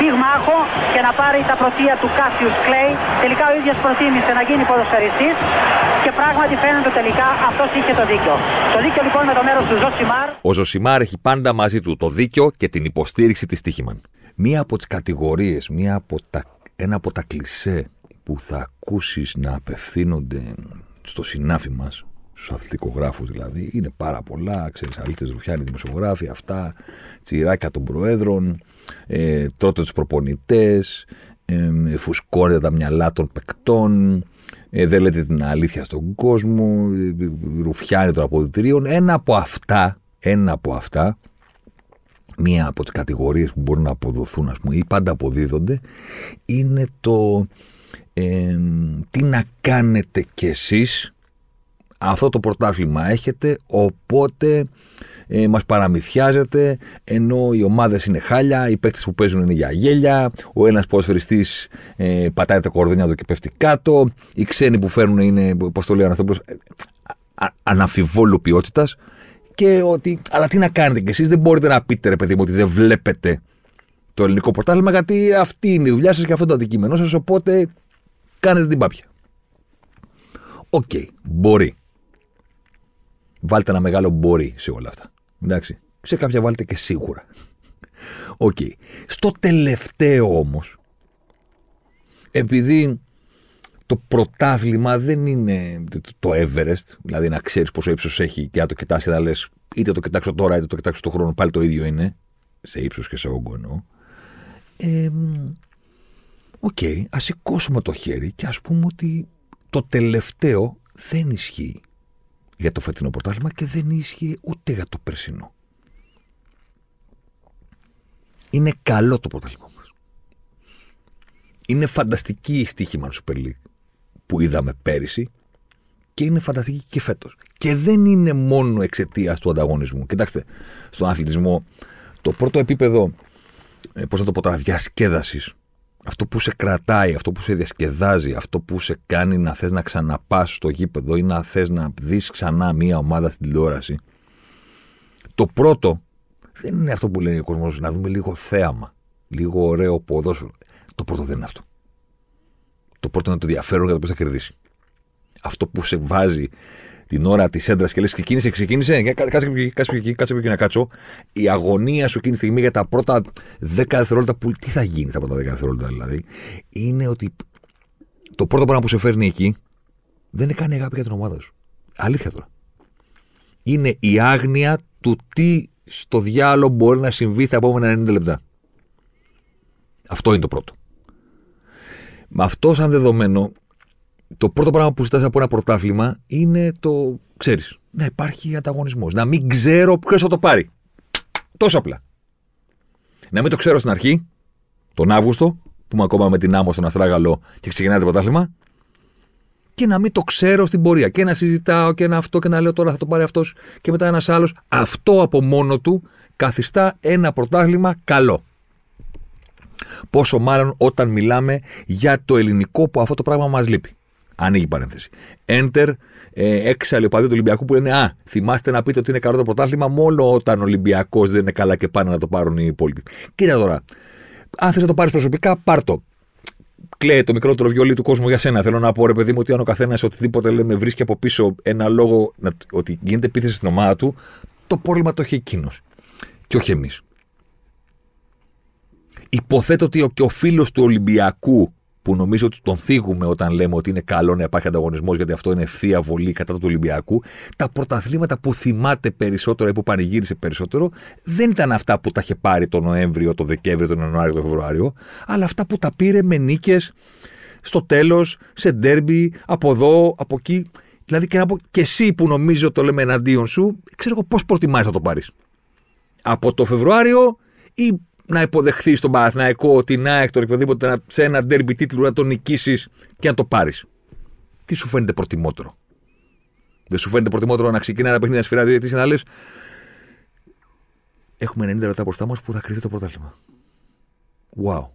πυγμάχο και να πάρει τα πρωτεία του Κάσιους Κλέη. Τελικά ο ίδιος προτίμησε να γίνει ποδοσφαιριστής και πράγματι φαίνεται τελικά αυτός είχε το δίκιο. Το δίκιο λοιπόν με το μέρος του Ζοσιμάρ. Ο Ζοσιμάρ έχει πάντα μαζί του το δίκιο και την υποστήριξη της Stoiximan. Μία από τις κατηγορίες, μία από τα, ένα από τα κλισέ που θα ακούσεις να απευθύνονται στο συνάφι μας, στους αθλητικογράφους δηλαδή, είναι πάρα πολλά. Ξέρεις, αλήτες ρουφιάνοι δημοσιογράφοι, αυτά, τσιράκια των προέδρων, ε, τρώτε τους προπονητές, ε, φουσκώνετε τα μυαλά των παικτών, ε, δεν λέτε την αλήθεια στον κόσμο, ε, ρουφιάνοι των αποδητηρίων. Ένα από αυτά, ένα από αυτά, μία από τις κατηγορίες που μπορούν να αποδοθούν, ας πούμε, ή πάντα αποδίδονται, είναι το ε, τι να κάνετε κι εσείς αυτό το πρωτάθλημα έχετε, οπότε ε, μας παραμυθιάζετε, ενώ οι ομάδες είναι χάλια, οι παίκτες που παίζουν είναι για γέλια, ο ένας ποδοσφαιριστής ε, πατάει τα κορδόνια του και πέφτει κάτω, οι ξένοι που φέρνουν είναι, πώς το λέω, αυτό, αναμφιβόλου ποιότητας. Και ότι, αλλά τι να κάνετε κι εσείς, δεν μπορείτε να πείτε ρε παιδί μου ότι δεν βλέπετε το ελληνικό πρωτάθλημα, γιατί αυτή είναι η δουλειά σας και αυτό το αντικείμενό σας, οπότε κάνετε την πάπια. OK, okay, μπορεί. Βάλτε ένα μεγάλο μπορεί σε όλα αυτά. Εντάξει. Σε κάποια βάλτε και σίγουρα. OK. Okay. Στο τελευταίο όμως, επειδή το πρωτάθλημα δεν είναι το Everest, δηλαδή να ξέρεις πόσο ύψος έχει και να το κοιτάς και να λες είτε το κοιτάξω τώρα είτε το κοιτάξω το χρόνο, πάλι το ίδιο είναι, σε ύψος και σε όγκο εννοώ. OK, okay, ας σηκώσουμε το χέρι και ας πούμε ότι το τελευταίο δεν ισχύει για το φετινό πρωτάθλημα και δεν ίσχυε ούτε για το περσινό. Είναι καλό το πρωτάθλημα μας. Είναι φανταστική η Stoiximan Super League που είδαμε πέρυσι και είναι φανταστική και φέτος. Και δεν είναι μόνο εξαιτίας του ανταγωνισμού. Κοιτάξτε, στον αθλητισμό το πρώτο επίπεδο, ε, πώς να το πω τώρα, διασκέδασης αυτό που σε κρατάει, αυτό που σε διασκεδάζει, αυτό που σε κάνει να θες να ξαναπάς στο γήπεδο ή να θες να δεις ξανά μία ομάδα στην τηλεόραση. Το πρώτο δεν είναι αυτό που λένε ο κόσμος, να δούμε λίγο θέαμα, λίγο ωραίο ποδόσφαιρο. Το πρώτο δεν είναι αυτό. Το πρώτο είναι το ενδιαφέρον για το πώς θα κερδίσει. Αυτό που σε βάζει την ώρα της έντρας και λες: Ξεκίνησε, ξεκίνησε. Κάτσε εκεί, κάτσε εκεί, κάτσε εκεί να κάτσω. Η αγωνία σου εκείνη τη στιγμή για τα πρώτα 10 δευτερόλεπτα. Που, τι θα γίνει στα πρώτα 10 δευτερόλεπτα, δηλαδή, είναι ότι το πρώτο πράγμα που σε φέρνει εκεί δεν είναι καν αγάπη για την ομάδα σου. Αλήθεια τώρα. Είναι η άγνοια του τι στο διάλογο μπορεί να συμβεί στα επόμενα 90 λεπτά. Αυτό είναι το πρώτο. Με αυτό σαν δεδομένο, το πρώτο πράγμα που ζητάς από ένα πρωτάθλημα είναι το, ξέρεις, να υπάρχει ανταγωνισμός. Να μην ξέρω ποιος θα το πάρει. Τόσο απλά. Να μην το ξέρω στην αρχή, τον Αύγουστο, που είμαι ακόμα με την άμμο στον Αστράγαλο και ξεκινάει το πρωτάθλημα, και να μην το ξέρω στην πορεία. Και να συζητάω και να αυτό και να λέω τώρα θα το πάρει αυτός και μετά ένας άλλος. Αυτό από μόνο του καθιστά ένα πρωτάθλημα καλό. Πόσο μάλλον όταν μιλάμε για το ελληνικό που αυτό το πράγμα μας λείπει. Ανοίγει παρένθεση. Enter, ε, έξαλλοι οπαδοί του Ολυμπιακού που λένε Α, θυμάστε να πείτε ότι είναι καλό το πρωτάθλημα μόνο όταν ο Ολυμπιακός δεν είναι καλά και πάνε να το πάρουν οι υπόλοιποι. Κοίτα τώρα. Αν θες να το πάρεις προσωπικά, πάρ το. Κλαίει το μικρότερο βιολί του κόσμου για σένα. Θέλω να πω, ρε παιδί μου, ότι αν ο καθένας οτιδήποτε λέμε βρίσκει από πίσω ένα λόγο ότι γίνεται επίθεση στην ομάδα του, το πρόβλημα το έχει εκείνος. Και όχι εμείς. Υποθέτω ότι και ο φίλος του Ολυμπιακού που νομίζω ότι τον θίγουμε όταν λέμε ότι είναι καλό να υπάρχει ανταγωνισμός, γιατί αυτό είναι ευθεία βολή κατά του Ολυμπιακού. Τα πρωταθλήματα που θυμάται περισσότερο ή που πανηγύρισε περισσότερο δεν ήταν αυτά που τα είχε πάρει τον Νοέμβριο, τον Δεκέμβριο, τον Ιανουάριο, τον Φεβρουάριο, αλλά αυτά που τα πήρε με νίκες στο τέλος, σε ντέρμπι, από εδώ, από εκεί. Δηλαδή και, πω, και εσύ που νομίζω το λέμε εναντίον σου, ξέρω εγώ πώς προτιμάει να το πάρεις. Από το Φεβρουάριο ή να υποδεχθείς τον Παναθηναϊκό, την ΑΕΚ, τον οποιοδήποτε σε ένα ντέρμπι τίτλου να τον νικήσεις και να το πάρεις. τι σου φαίνεται προτιμότερο; Δεν σου φαίνεται προτιμότερο να ξεκινάει ένα παιχνίδι να σφυρά διαιτητή και να λες; Έχουμε 90 λεπτά μπροστά μας που θα κρυθεί το πρωτάθλημα. Wow.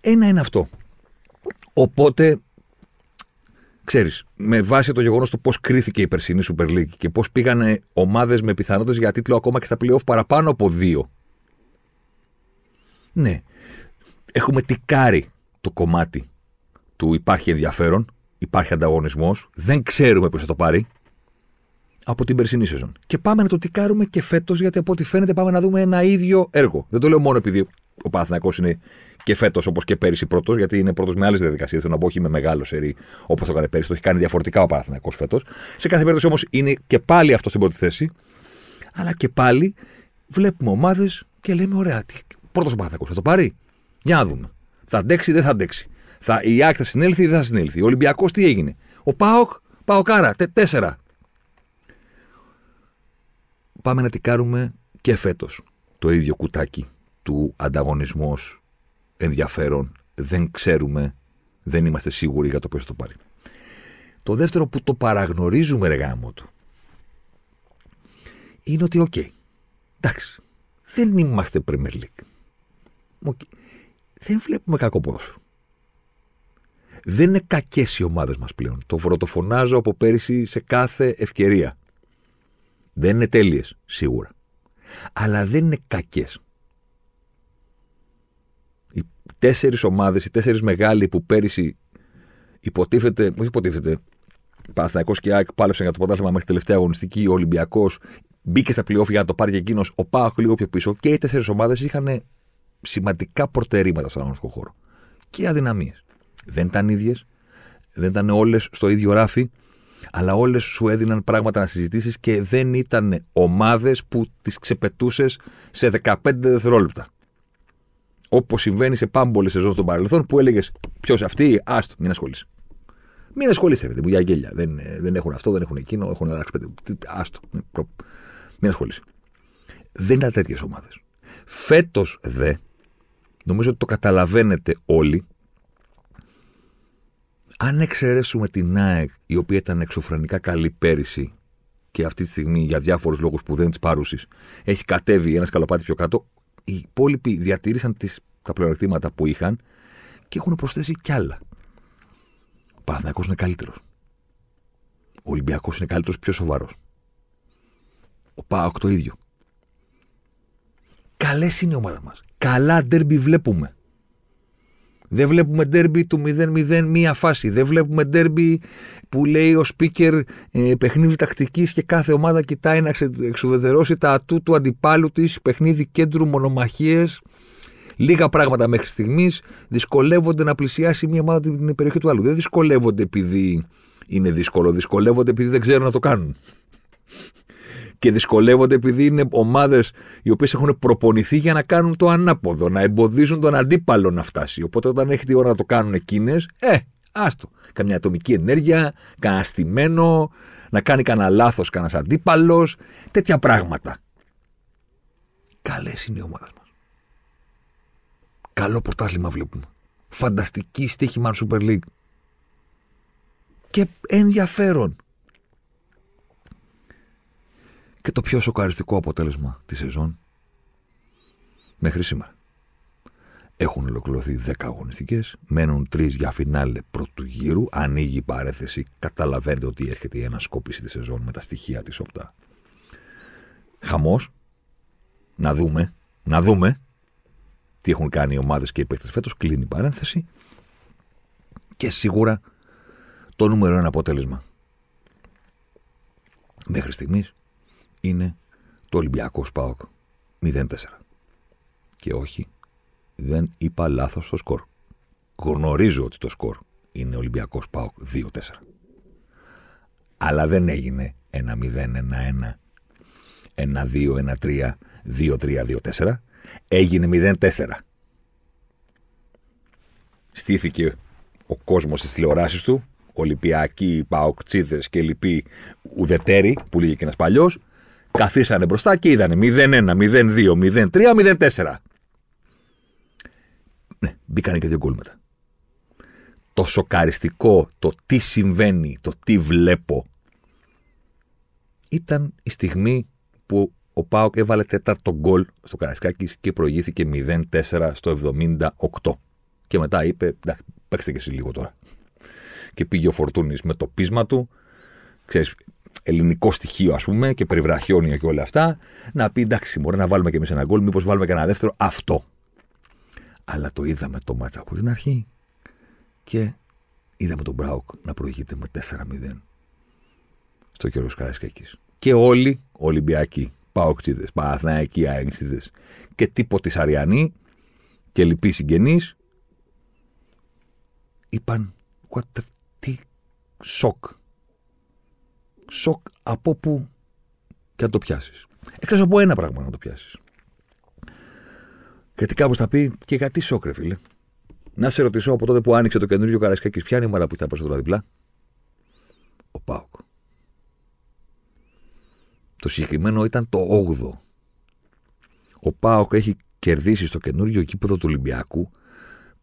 Ένα είναι αυτό. Οπότε, ξέρεις, με βάση το γεγονός του πώς κρίθηκε η περσινή Super League και πώς πήγανε ομάδες με πιθανότητες για τίτλο ακόμα και στα playoff παραπάνω από δύο. Ναι. Έχουμε τικάρει το κομμάτι του υπάρχει ενδιαφέρον, υπάρχει ανταγωνισμός, δεν ξέρουμε ποιος θα το πάρει από την περσινή σεζόν. Και πάμε να το τικάρουμε και φέτος, γιατί από ό,τι φαίνεται πάμε να δούμε ένα ίδιο έργο. Δεν το λέω μόνο επειδή ο Παναθηναϊκός είναι και φέτος όπως και πέρυσι πρώτος, γιατί είναι πρώτος με άλλες διαδικασίες. Θέλω να πω, όχι με μεγάλο σερί όπως το έκανε πέρυσι. Το έχει κάνει διαφορετικά ο Παναθηναϊκός φέτος. Σε κάθε περίπτωση όμως είναι και πάλι αυτό στην πρώτη θέση. Αλλά και πάλι βλέπουμε ομάδες και λέμε: Ωραία, πρώτος ο Παναθηναϊκός θα το πάρει; Για να δούμε. Θα αντέξει ή δεν θα αντέξει. Θα, η Άκη θα συνέλθει ή δεν θα συνέλθει. Ο Ολυμπιακός τι έγινε; Ο Πάοκ, Πάοκάρα, τε, τέσσερα. Πάμε να τικάρουμε και φέτος το ίδιο κουτάκι του ανταγωνισμό ενδιαφέρον. Δεν ξέρουμε, δεν είμαστε σίγουροι για το ποιος θα το πάρει. Το δεύτερο που το παραγνωρίζουμε, ρε γάμο του, είναι ότι, OK, okay, εντάξει, δεν είμαστε Premier League. Okay. Δεν βλέπουμε κακό ποδόσφαιρο. Δεν είναι κακές οι ομάδες μας πλέον. Το βροντοφωνάζω από πέρυσι σε κάθε ευκαιρία. Δεν είναι τέλειες, σίγουρα. Αλλά δεν είναι κακές. Οι τέσσερις ομάδες, οι τέσσερις μεγάλοι που πέρυσι υποτίθεται, όχι υποτίθεται, Παναθυναϊκό και ΑΕΚ πάλεψαν για το πρωτάθλημα μέχρι τελευταία αγωνιστική. Ο Ολυμπιακός μπήκε στα πλειόφια για να το πάρει και εκείνος. Ο Πάαχ λίγο πιο πίσω. Και οι τέσσερις ομάδες είχαν σημαντικά προτερήματα στον αγωνιστικό χώρο. Και αδυναμίες. Δεν ήταν ίδιες, δεν ήταν όλες στο ίδιο ράφι, αλλά όλες σου έδιναν πράγματα να συζητήσεις και δεν ήταν ομάδες που τις ξεπετούσες σε 15 δευτερόλεπτα. Όπως συμβαίνει σε πάμπολες σεζόν στον παρελθόν που έλεγες Ποιος αυτή, άστο, μην ασχολείσαι. Μην ασχολείσαι, ρε, μου για γέλια. Δεν, δεν έχουν αυτό, δεν έχουν εκείνο, έχουν αλλάξει πέντε. Άστο. Μην ασχολείσαι. Δεν ήταν τέτοιες ομάδες. Φέτος δε, νομίζω ότι το καταλαβαίνετε όλοι, αν εξαιρέσουμε την ΑΕΚ, η οποία ήταν εξωφρενικά καλή πέρυσι και αυτή τη στιγμή για διάφορους λόγους που δεν της παρούσει έχει κατέβει ένα σκαλοπάτι πιο κάτω, οι υπόλοιποι διατήρησαν τις, τα πλεονεκτήματα που είχαν και έχουν προσθέσει κι άλλα. Ο Παναθηναϊκός είναι καλύτερος. Ο Ολυμπιακός είναι καλύτερος, πιο σοβαρός. Ο Πάοκ το ίδιο. Καλές είναι η ομάδα μας. Καλά ντέρμπι βλέπουμε. Δεν βλέπουμε ντέρμπι του 0-0 μία φάση. Δεν βλέπουμε ντέρμπι που λέει ο speaker ε, παιχνίδι τακτικής και κάθε ομάδα κοιτάει να εξουδετερώσει τα ατού του αντιπάλου της, παιχνίδι κέντρου, μονομαχίες. Λίγα πράγματα μέχρι στιγμής δυσκολεύονται να πλησιάσει μία ομάδα την περιοχή του άλλου. Δεν δυσκολεύονται επειδή είναι δύσκολο, δυσκολεύονται επειδή δεν ξέρουν να το κάνουν και δυσκολεύονται επειδή είναι ομάδες οι οποίες έχουν προπονηθεί για να κάνουν το ανάποδο, να εμποδίζουν τον αντίπαλο να φτάσει. Οπότε όταν έχει τη ώρα να το κάνουν εκείνες, ε, άστο. Καμιά ατομική ενέργεια, κανένα στημένο, να κάνει κανένα λάθος κανένας αντίπαλος, τέτοια πράγματα. Καλές είναι οι ομάδες μας. Καλό πρωτάθλημα βλέπουμε. Φανταστική στοίχημα Super League. Και ενδιαφέρον και το πιο σοκαριστικό αποτέλεσμα της σεζόν μέχρι σήμερα. Έχουν ολοκληρωθεί 10 αγωνιστικές, μένουν 3 για φινάλε πρώτου γύρου. Ανοίγει η παρέθεση, καταλαβαίνετε ότι έρχεται η ανασκόπηση της σεζόν με τα στοιχεία της ΟΠΤΑ. Χαμός. Να δούμε, να δούμε τι έχουν κάνει οι ομάδες και οι παίκτες φέτος. Κλείνει η παρένθεση. Και σίγουρα το νούμερο ένα αποτέλεσμα μέχρι στιγμής είναι το Ολυμπιακό Σπάοκ 0-4. Και όχι, δεν είπα λάθος το σκορ. Γνωρίζω ότι το σκορ είναι Ολυμπιακό Σπάοκ 2-4. Αλλά δεν έγινε 1-0, 1-1, 1-2, 1-3, 2-3, 2-4. Έγινε 0-4. Στήθηκε ο κόσμος στις τηλεοράσεις του, Ολυμπιακοί, Παοκτσίδες και λοιποί ουδετέροι, που λέγει και ένας παλιός, Καθίσανε μπροστά και είδανε 0-1, 0-2, 0-3, 0-4. Ναι, μπήκανε και δύο γκολ μετά. το σοκαριστικό, το τι συμβαίνει, το τι βλέπω, ήταν η στιγμή που ο Πάοκ έβαλε τέταρτο γκολ στο Καρασκάκι και προηγήθηκε 0-4 στο 78. Και μετά είπε, εντάξει, παίξτε και εσύ λίγο τώρα. Και πήγε ο Φορτούνης με το πείσμα του, ξέρεις, ελληνικό στοιχείο, ας πούμε, και περιβραχιόνια και όλα αυτά, να πει εντάξει, μπορεί να βάλουμε και εμείς ένα γκολ, μήπως βάλουμε και ένα δεύτερο. Αυτό. Αλλά το είδαμε το μάτσα από την αρχή. Και είδαμε τον Μπράουκ να προηγείται με 4-0 στο καιρό Καρασκάκη. Και όλοι Ολυμπιακοί, Παοκτήδε, Παναθναϊκοί Αέξιδε και τίποτε Αριανοί και λοιποί συγγενείς είπαν what the, τι σοκ. Σοκ από πού και να το πιάσεις. Εκτό από ένα πράγμα να το πιάσεις. Γιατί κάπως θα πει και γιατί σοκ, ρε φίλε. Να σε ρωτήσω από τότε που άνοιξε το καινούριο Καρασκάκη, ποια είναι η μέρα που ήταν περισσότερο διπλά. Ο Πάοκ. Το συγκεκριμένο ήταν το 8ο. Ο Πάοκ έχει κερδίσει στο καινούριο κήπεδο του Ολυμπιακού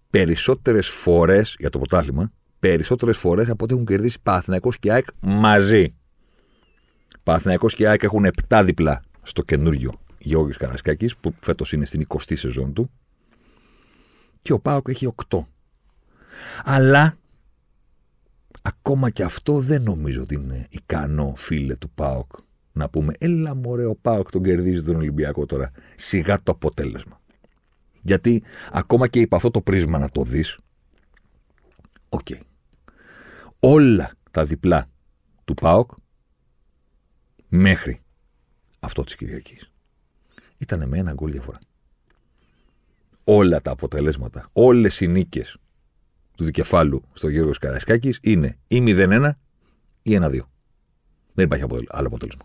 περισσότερες φορές για το ποτάλημα, περισσότερες φορές από ό,τι έχουν κερδίσει Παθηναϊκό και ΑΕΚ μαζί. Παναθηναϊκό και ΑΕΚ έχουν 7 διπλά στο καινούριο Γεώργιος Καραϊσκάκη, που φέτος είναι στην 20η σεζόν του. Και ο ΠΑΟΚ έχει 8. Αλλά ακόμα και αυτό δεν νομίζω ότι είναι ικανό φίλε του ΠΑΟΚ να πούμε έλα μωρέ ο ΠΑΟΚ τον κερδίζει τον Ολυμπιακό τώρα. Σιγά το αποτέλεσμα. Γιατί ακόμα και υπό αυτό το πρίσμα να το δεις, οκ. Όλα τα διπλά του ΠΑΟΚ μέχρι αυτό της Κυριακής ήταν με ένα γκολ διαφορά. Όλα τα αποτελέσματα, όλες οι νίκες του δικεφάλου στο Γιώργος Καρασκάκης είναι ή 0-1 ή 1-2. Δεν υπάρχει άλλο αποτέλεσμα.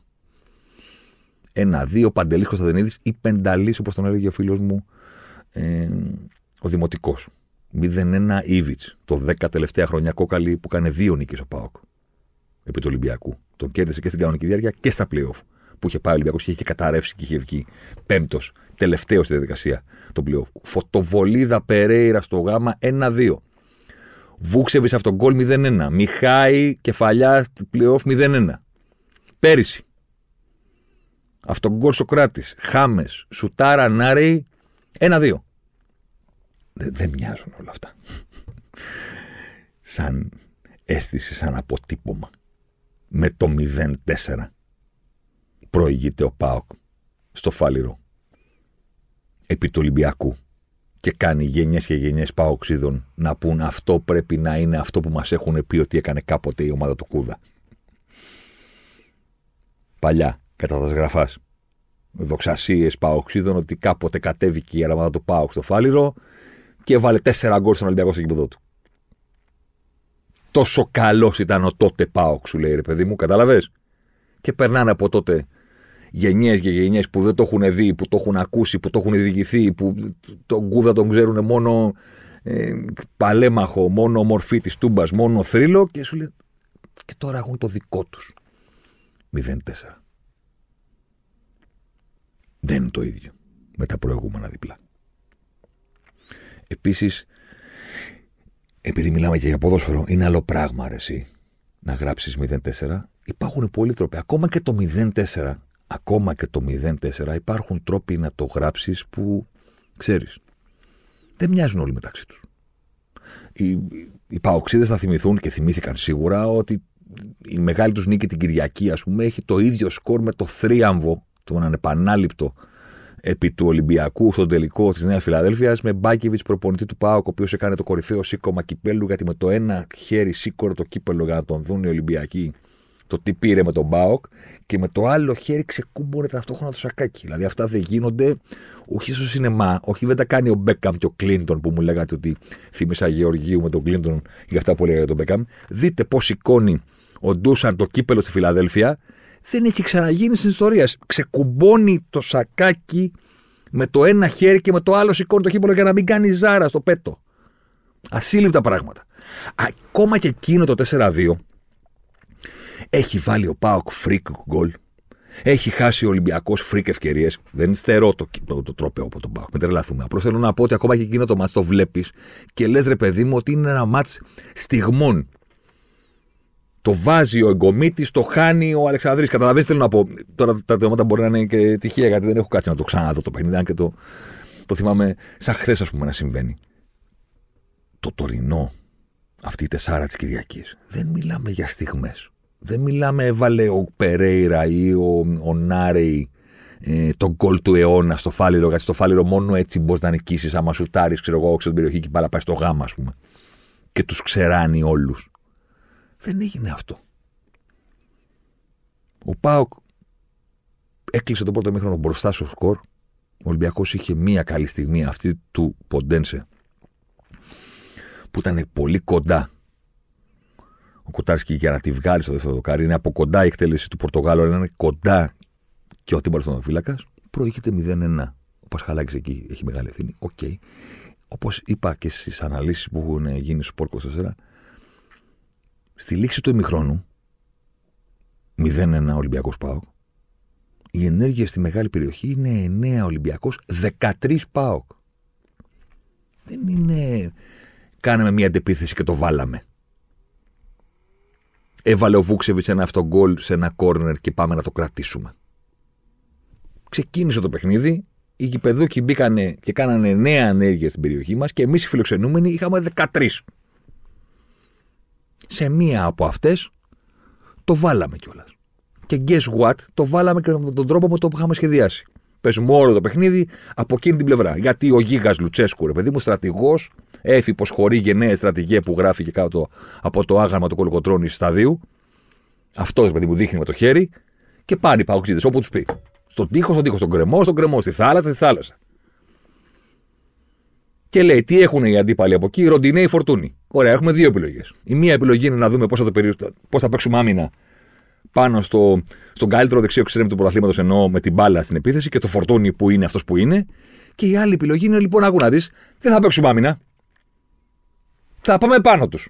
Ένα-δύο παντελής Κωνσταντινίδης ή πενταλής, όπως τον έλεγε ο φίλος μου ε, ο Δημοτικός. 0-1 Ήβιτ. Το 10 τελευταία χρονιά κόκαλη που κάνει δύο νίκες ο Πάοκ. Επί του Ολυμπιακού. Τον κέρδισε και στην κανονική διάρκεια και στα playoff. Που είχε πάει ο Ολυμπιακός και είχε καταρρεύσει και είχε βγει πέμπτος, τελευταίος στη διαδικασία το playoff. Φωτοβολίδα Περέιρα στο γάμα 1-2. Βούξεβι αυτόν γκολ 0-1. Μιχάη κεφαλιά playoff 0-1. Πέρυσι. Αυτόν γκολ Σοκράτης. Χάμες. Σουτάρα Νάρεϊ ένα-δύο. Δεν, μοιάζουν όλα αυτά. σαν αίσθηση, σαν αποτύπωμα. Με το 0-4 προηγείται ο Πάοκ στο Φάληρο επί του Ολυμπιακού και κάνει γενιές και γενιές Πάοξίδων να πούν αυτό πρέπει να είναι αυτό που μας έχουν πει ότι έκανε κάποτε η ομάδα του Κούδα. Παλιά, κατά τα σγραφάς δοξασίες Παοξίδων ότι κάποτε κατέβηκε η αρμάδα του Πάουξ στο Φάληρο και βάλε τέσσερα γκολ στον Ολυμπιακό στο γήπεδο του. Τόσο καλός ήταν ο τότε Πάοξ, σου λέει ρε παιδί μου, κατάλαβες; Και περνάνε από τότε γενιές και γενιές που δεν το έχουν δει, που το έχουν ακούσει, που το έχουν διηγηθεί, που τον Κούδα τον ξέρουν μόνο ε, παλέμαχο, μόνο μορφή της τούμπας, μόνο θρύλο και σου λέει. Και τώρα έχουν το δικό τους. 0-4 δεν είναι το ίδιο με τα προηγούμενα διπλά. Επίσης, επειδή μιλάμε και για ποδόσφαιρο, είναι άλλο πράγμα αρέσει να γράψεις 0-4. Υπάρχουν πολλοί τρόποι. Ακόμα και το 0-4, ακόμα και το 0-4, υπάρχουν τρόποι να το γράψεις που ξέρεις. Δεν μοιάζουν όλοι μεταξύ τους. Οι, οι παοξίδες θα θυμηθούν και θυμήθηκαν σίγουρα ότι η μεγάλη τους νίκη την Κυριακή, ας πούμε, έχει το ίδιο σκορ με το θρίαμβο τον ανεπανάληπτο επί του Ολυμπιακού στον τελικό της Νέας Φιλαδέλφιας με Μπάκεβιτς προπονητή του Πάοκ, ο οποίος έκανε το κορυφαίο σήκωμα κυπέλου, γιατί με το ένα χέρι σήκωρε το κύπελο για να τον δουν οι Ολυμπιακοί το τι πήρε με τον Πάοκ και με το άλλο χέρι ξεκούμπορε ταυτόχρονα το σακάκι. Δηλαδή αυτά δεν γίνονται όχι στο σινεμά, όχι δεν τα κάνει ο Μπέκαμ και ο Κλίντον που μου λέγατε ότι θύμισα Γεωργίου με τον Κλίντον για αυτά που λέγατε τον Μπέκαμ. Δείτε πώς σηκώνει ο Ντούσαν το κύπελλο στη Φιλαδέλφια δεν έχει ξαναγίνει στην ιστορία. Ξεκουμπώνει το σακάκι με το ένα χέρι και με το άλλο σηκώνει το κύπελλο για να μην κάνει ζάρα στο πέτο. Ασύλληπτα πράγματα. Ακόμα και εκείνο το 4-2 έχει βάλει ο ΠΑΟΚ freak γκολ Έχει χάσει ο Ολυμπιακός freak ευκαιρίες. Δεν στερώ το, το, το τρόπαιο από τον ΠΑΟΚ. Μην τρελαθούμε. Απλώς θέλω να πω ότι ακόμα και εκείνο το ματς το βλέπεις και λες ρε παιδί μου ότι είναι ένα μάτς στιγμών. Το βάζει ο εγκομίτης, το χάνει ο Αλεξανδρής. Καταλαβαίνετε, θέλω να πω. Τώρα τα θέματα μπορεί να είναι και τυχαία γιατί δεν έχω κάτσει να το ξαναδώ το παιχνίδι. Αν και το, το θυμάμαι σαν χθες, ας πούμε, να συμβαίνει. Το τωρινό, αυτή η τεσσάρα της Κυριακής, δεν μιλάμε για στιγμές δεν μιλάμε, έβαλε ο Περέιρα ή ο, ο Νάρεϊ ε, τον γκολ του αιώνα στο φάληρο, γιατί στο φάληρο μόνο έτσι μπορείς να νικήσεις. Άμα σου τάρει, ξέρω εγώ, έξω την περιοχή και πάλι πάει στο γάμα, ας πούμε. Και τους ξεράνει όλους. Δεν έγινε αυτό. Ο ΠΑΟΚ έκλεισε το πρώτο ημίχρονο μπροστά στο σκορ. Ο Ολυμπιακός είχε μία καλή στιγμή, αυτή του Ποντένσε, που ήταν πολύ κοντά ο Κοτάρσκι για να τη βγάλει στο δεύτερο δοκάρι. Είναι από κοντά η εκτέλεση του Πορτογάλου, αλλά είναι κοντά και ο τερματοφύλακας. Προηγείται 0-1. Ο Πασχαλάκης εκεί έχει μεγάλη ευθύνη. OK. Okay. Όπως είπα και στις αναλύσεις που έχουν γίνει στο Πόρκο 4, στη λήξη του ημιχρόνου, 0-1 Ολυμπιακός Πάοκ, η ενέργεια στη μεγάλη περιοχή είναι 9 Ολυμπιακός, 13 Πάοκ. Δεν είναι. Κάναμε μια αντεπίθεση και το βάλαμε. Έβαλε ο Βούξεβιτς ένα αυτογκολ σε ένα κόρνερ και πάμε να το κρατήσουμε. Ξεκίνησε το παιχνίδι, οι γηπεδούκοι μπήκανε και κάνανε νέα ανέργεια στην περιοχή μας και εμείς οι φιλοξενούμενοι είχαμε 13. Σε μία από αυτές το βάλαμε κιόλας. Και guess what, το βάλαμε και με τον τρόπο με τον που είχαμε σχεδιάσει. Παίζουμε όλο το παιχνίδι από εκείνη την πλευρά. Γιατί ο Γίγας Λουτσέσκου, ρε παιδί μου, στρατηγός, έφυπο χωρί γενναίε στρατηγές που γράφει και κάτω από το άγαλμα του κολοκοτρόνη σταδίου. Αυτός, παιδί μου, δείχνει με το χέρι και πάνε οι παοξίδες όπου τους πει. Στον τοίχο, στον τοίχο, στον κρεμό, στον κρεμό, στη θάλασσα, στη θάλασσα. Και λέει, τι έχουν οι αντίπαλοι από εκεί, ροντινέ ή φορτούνι. Ωραία, έχουμε δύο επιλογές. Η μία επιλογή είναι να δούμε πώς θα, το θα παίξουμε άμυνα πάνω στο, στον καλύτερο δεξιό εξτρέμ του πρωταθλήματος ενώ με την μπάλα στην επίθεση και το φορτούνι που είναι αυτός που είναι. Και η άλλη επιλογή είναι λοιπόν, άκου να δεις, δεν θα παίξουμε άμυνα. Θα πάμε πάνω τους.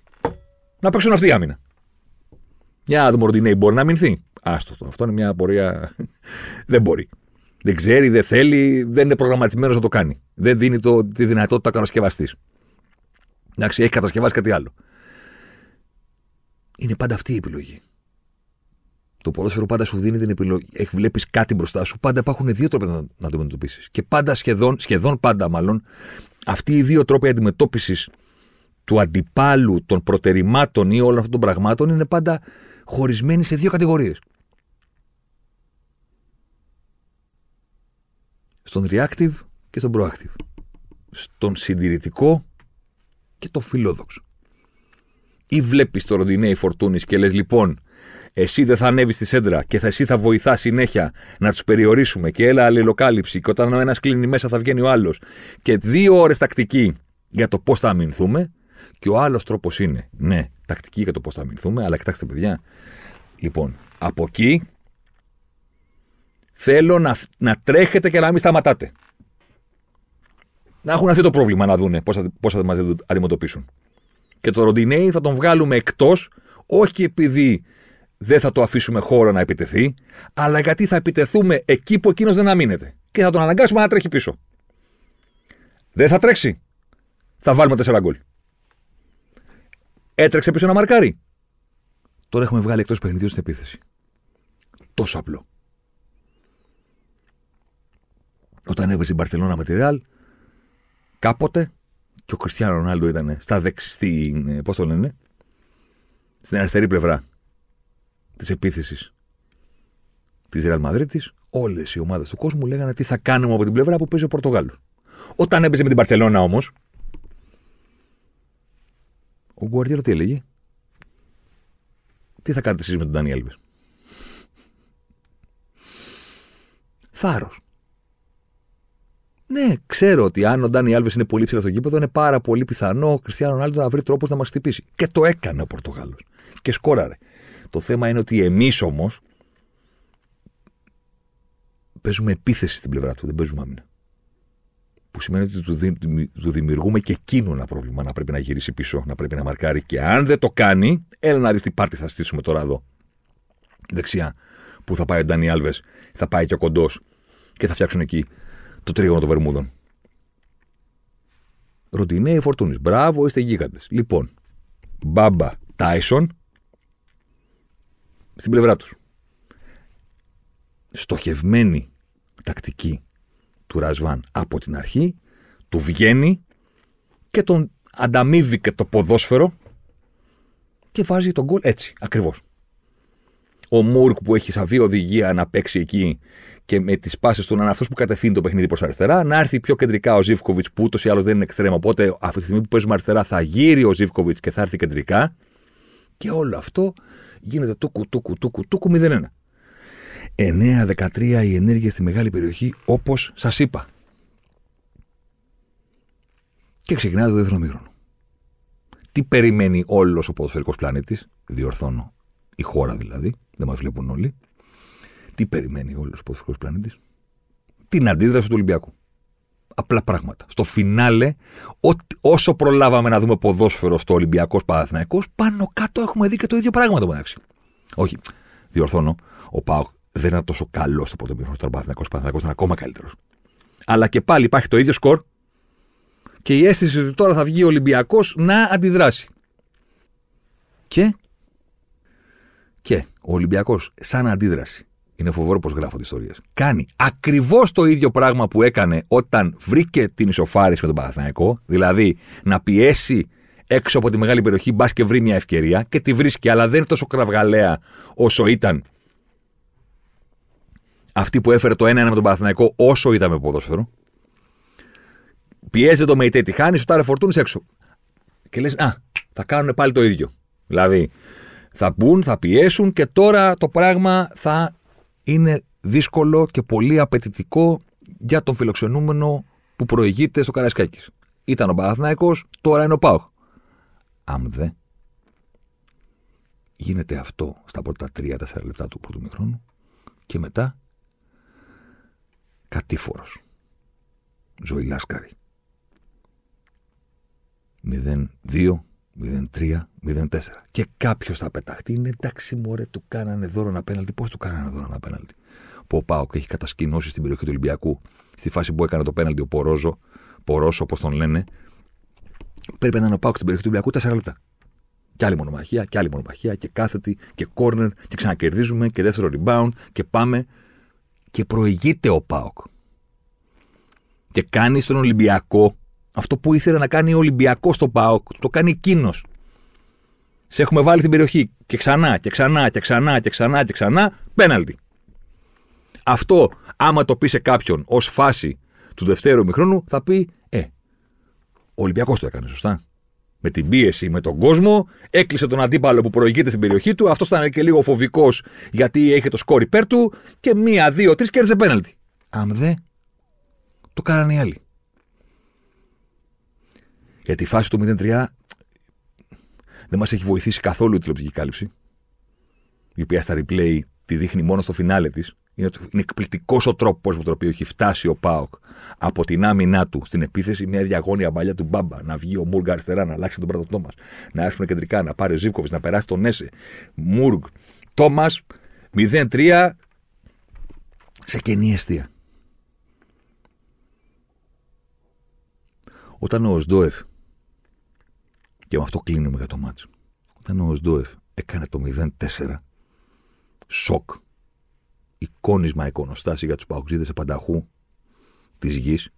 Να παίξουν αυτή η άμυνα. Για να δούμε ότι μπορεί να αμυνθεί. Άστο το. Αυτό είναι μια απορία. δεν μπορεί. Δεν ξέρει, δεν θέλει, δεν είναι προγραμματισμένος να το κάνει. Δεν δίνει το, τη δυνατότητα κατασκευαστή. Εντάξει, έχει κατασκευάσει κάτι άλλο. Είναι πάντα αυτή η επιλογή. Το ποδόσφαιρο πάντα σου δίνει την επιλογή. Έχει βλέπεις κάτι μπροστά σου. Πάντα υπάρχουν δύο τρόποι να, να το αντιμετωπίσεις. Και πάντα, σχεδόν, σχεδόν πάντα μάλλον, αυτοί οι δύο τρόποι αντιμετώπισης του αντιπάλου, των προτερημάτων ή όλων αυτών των πραγμάτων είναι πάντα χωρισμένοι σε δύο κατηγορίες. Στον reactive και στον proactive. Στον συντηρητικό και το φιλόδοξο. Ή βλέπεις το Ροντινέι Φορτούνης και λες λοιπόν, εσύ δεν θα ανέβεις στη σέντρα και θα, εσύ θα βοηθάς συνέχεια να τους περιορίσουμε και έλα αλληλοκάλυψη. Και όταν ο ένας κλείνει μέσα θα βγαίνει ο άλλος. Και δύο ώρες τακτική για το πώς θα αμυνθούμε. Και ο άλλος τρόπος είναι, ναι, τακτική για το πώς θα αμυνθούμε, αλλά κοιτάξτε, παιδιά. Λοιπόν, από εκεί θέλω να, να τρέχετε και να μην σταματάτε. Να έχουν αυτό το πρόβλημα να δούνε πώς θα, πώς θα μας αντιμετωπίσουν. Και το Ροντινέι θα τον βγάλουμε εκτός, όχι επειδή δεν θα το αφήσουμε χώρο να επιτεθεί, αλλά γιατί θα επιτεθούμε εκεί που εκείνος δεν αμήνεται. Και θα τον αναγκάσουμε να τρέχει πίσω. Δεν θα τρέξει. Θα βάλουμε τέσσερα γκολ. Έτρεξε πίσω να μαρκάρει. Τώρα έχουμε βγάλει εκτός παιχνιδιού στην επίθεση. Τόσο απλό. Όταν έβγαζε η Μπαρσελόνα με τη Ρεάλ, κάποτε και ο Κριστιανό Ρονάλντο ήταν στα δεξιστή, πώς το λένε, στην αριστερή πλευρά της επίθεσης της Ρεάλ Μαδρίτη, όλες οι ομάδες του κόσμου λέγανε τι θα κάνουμε από την πλευρά που παίζει ο Πορτογάλος. Όταν έπαιζε με την Παρσελώνα όμως, ο Γκουαρδιέλο τι έλεγε; Τι θα κάνετε εσείς με τον Ντάνι Έλβε. Θάρρος. Ναι, ξέρω ότι αν ο Ντάνι Άλβε είναι πολύ ψηλά στο κήπεδο, είναι πάρα πολύ πιθανό ο Κριστιανό Ρονάλντος να βρει τρόπο να μας χτυπήσει. Και το έκανε ο Πορτογάλος. Και σκόραρε. Το θέμα είναι ότι εμείς όμως παίζουμε επίθεση στην πλευρά του, δεν παίζουμε άμυνα. Που σημαίνει ότι του, δημιουργούμε και εκείνο ένα πρόβλημα να πρέπει να γυρίσει πίσω, να πρέπει να μαρκάρει. Και αν δεν το κάνει, έλα να δεις τι πάρτι θα στήσουμε τώρα εδώ. δεξιά που θα πάει ο Ντάνι Άλβες, θα πάει και ο κοντός και θα φτιάξουν εκεί το τρίγωνο των Βερμούδων. Ροντινέοι φορτούνη. Μπράβο, είστε γίγαντες. Λοιπόν, Μπάμπα Τάισον στην πλευρά τους. Στοχευμένη τακτική του Ρασβάν από την αρχή, του βγαίνει και τον ανταμείβει και το ποδόσφαιρο και βάζει τον γκολ έτσι, ακριβώς. Ο Μούρκ που έχει σαβεί οδηγία να παίξει εκεί και με τις πάσει του να είναι αυτός που κατευθύνει το παιχνίδι προς αριστερά, να έρθει πιο κεντρικά ο Ζήφκοβιτς που ούτως ή άλλως δεν είναι εξτρέμο. Οπότε αυτή τη στιγμή που παίζουμε αριστερά θα γύρει ο Ζήφκοβιτς και θα έρθει κεντρικά. Και όλο αυτό γίνεται τούκου, τούκου, τούκου, τούκου 0-1. 9-13 η ενέργεια στη μεγάλη περιοχή όπως σας είπα. Και ξεκινάει το δεύτερο μήχρονο. Τι περιμένει όλος ο ποδοσφαιρικός πλανήτης, διορθώνω, η χώρα δηλαδή, δεν μας βλέπουν όλοι. Τι περιμένει όλος ο ποδοσφαιρικό πλανήτης, Την αντίδραση του Ολυμπιακού. Απλά πράγματα. Στο φινάλε, όσο προλάβαμε να δούμε ποδόσφαιρο στο Ολυμπιακός Παναθυναϊκό, πάνω κάτω έχουμε δει και το ίδιο πράγμα το μεταξύ. Όχι, διορθώνω, ο Πάοκ δεν ήταν τόσο καλός στο πρώτο μήχρονο στο Παναθυναϊκό. Ο ήταν ακόμα καλύτερος. Αλλά και πάλι υπάρχει το ίδιο σκορ και η αίσθηση ότι τώρα θα βγει ο Ολυμπιακός να αντιδράσει. Και, και ο Ολυμπιακός, σαν αντίδραση, είναι φοβερό πώς γράφονται ιστορίες. Κάνει ακριβώς το ίδιο πράγμα που έκανε όταν βρήκε την ισοφάριση με τον Παναθηναϊκό, δηλαδή να πιέσει έξω από τη μεγάλη περιοχή, μπας και βρει μια ευκαιρία και τη βρίσκει, αλλά δεν είναι τόσο κραυγαλαία όσο ήταν αυτή που έφερε το 1-1 με τον Παναθηναϊκό όσο είδαμε ποδόσφαιρο. Πιέζεται το Μεϊτέ, τη χάνει, σου τάρε φορτούνη έξω. Και λες, Α, θα κάνουν πάλι το ίδιο. Δηλαδή, θα μπουν, θα πιέσουν και τώρα το πράγμα θα είναι δύσκολο και πολύ απαιτητικό για τον φιλοξενούμενο που προηγείται στο Καρασκάκη. Ήταν ο Παναθηναϊκός, τώρα είναι ο Πάοχ. Αν δε γίνεται αυτό στα πρώτα 3-4 λεπτά του πρώτου μηχρόνου και μετά κατήφορος. Ζωή Λάσκαρη. 0-2, 0-3, 0-4. Και κάποιος θα πεταχτεί. Είναι εντάξει, μωρέ, του κάνανε δώρο ένα πέναλτι. Πώς του κάνανε δώρο ένα πέναλτι; Που ο Πάοκ έχει κατασκηνώσει στην περιοχή του Ολυμπιακού, στη φάση που έκανε το πέναλτι ο Πορόζο, Πορόσο όπως τον λένε. Πρέπει να είναι ο Πάοκ στην περιοχή του Ολυμπιακού 4 λεπτά. Και άλλη μονομαχία, και άλλη μονομαχία, και κάθετη, και κόρνερ, και ξανακερδίζουμε, και δεύτερο rebound, και πάμε. Και προηγείται ο Πάοκ. Και κάνει στον Ολυμπιακό αυτό που ήθελε να κάνει ο Ολυμπιακός στο ΠΑΟΚ, το κάνει εκείνος. Σε έχουμε βάλει την περιοχή και ξανά και ξανά και ξανά και ξανά και ξανά, πέναλτι. Αυτό, άμα το πει σε κάποιον ως φάση του δευτέρου μηχρόνου, θα πει Ε, ο Ολυμπιακός το έκανε σωστά. Με την πίεση, με τον κόσμο, έκλεισε τον αντίπαλο που προηγείται στην περιοχή του. Αυτός ήταν και λίγο φοβικός γιατί έχει το σκόρ υπέρ του και μία, δύο, τρεις κέρδισε πέναλτι. Αν δε, το κάνανε οι άλλοι. Για τη φάση του 0-3 δεν μας έχει βοηθήσει καθόλου η τηλεοπτική κάλυψη, η οποία στα replay τη δείχνει μόνο στο φινάλε της. Είναι, είναι εκπληκτικός ο τρόπος με τον οποίο έχει φτάσει ο Πάοκ από την άμυνά του στην επίθεση, μια διαγώνια μπαλιά του Μπάμπα. Να βγει ο Μούργκ αριστερά, να αλλάξει τον πρώτο Τόμας, να έρθουν κεντρικά, να πάρει ο Ζήβκοβιτ, να περάσει τον Νέσε. Μούργκ, Τόμας, 0-3 σε κενή αιστεία. Όταν ο Οσντόεφ και με αυτό κλείνουμε για το μάτσο. Όταν ο Σντόεφ έκανε το 0-4, σοκ, εικόνισμα εικονοστάση για τους παοξίδες επανταχού της γης.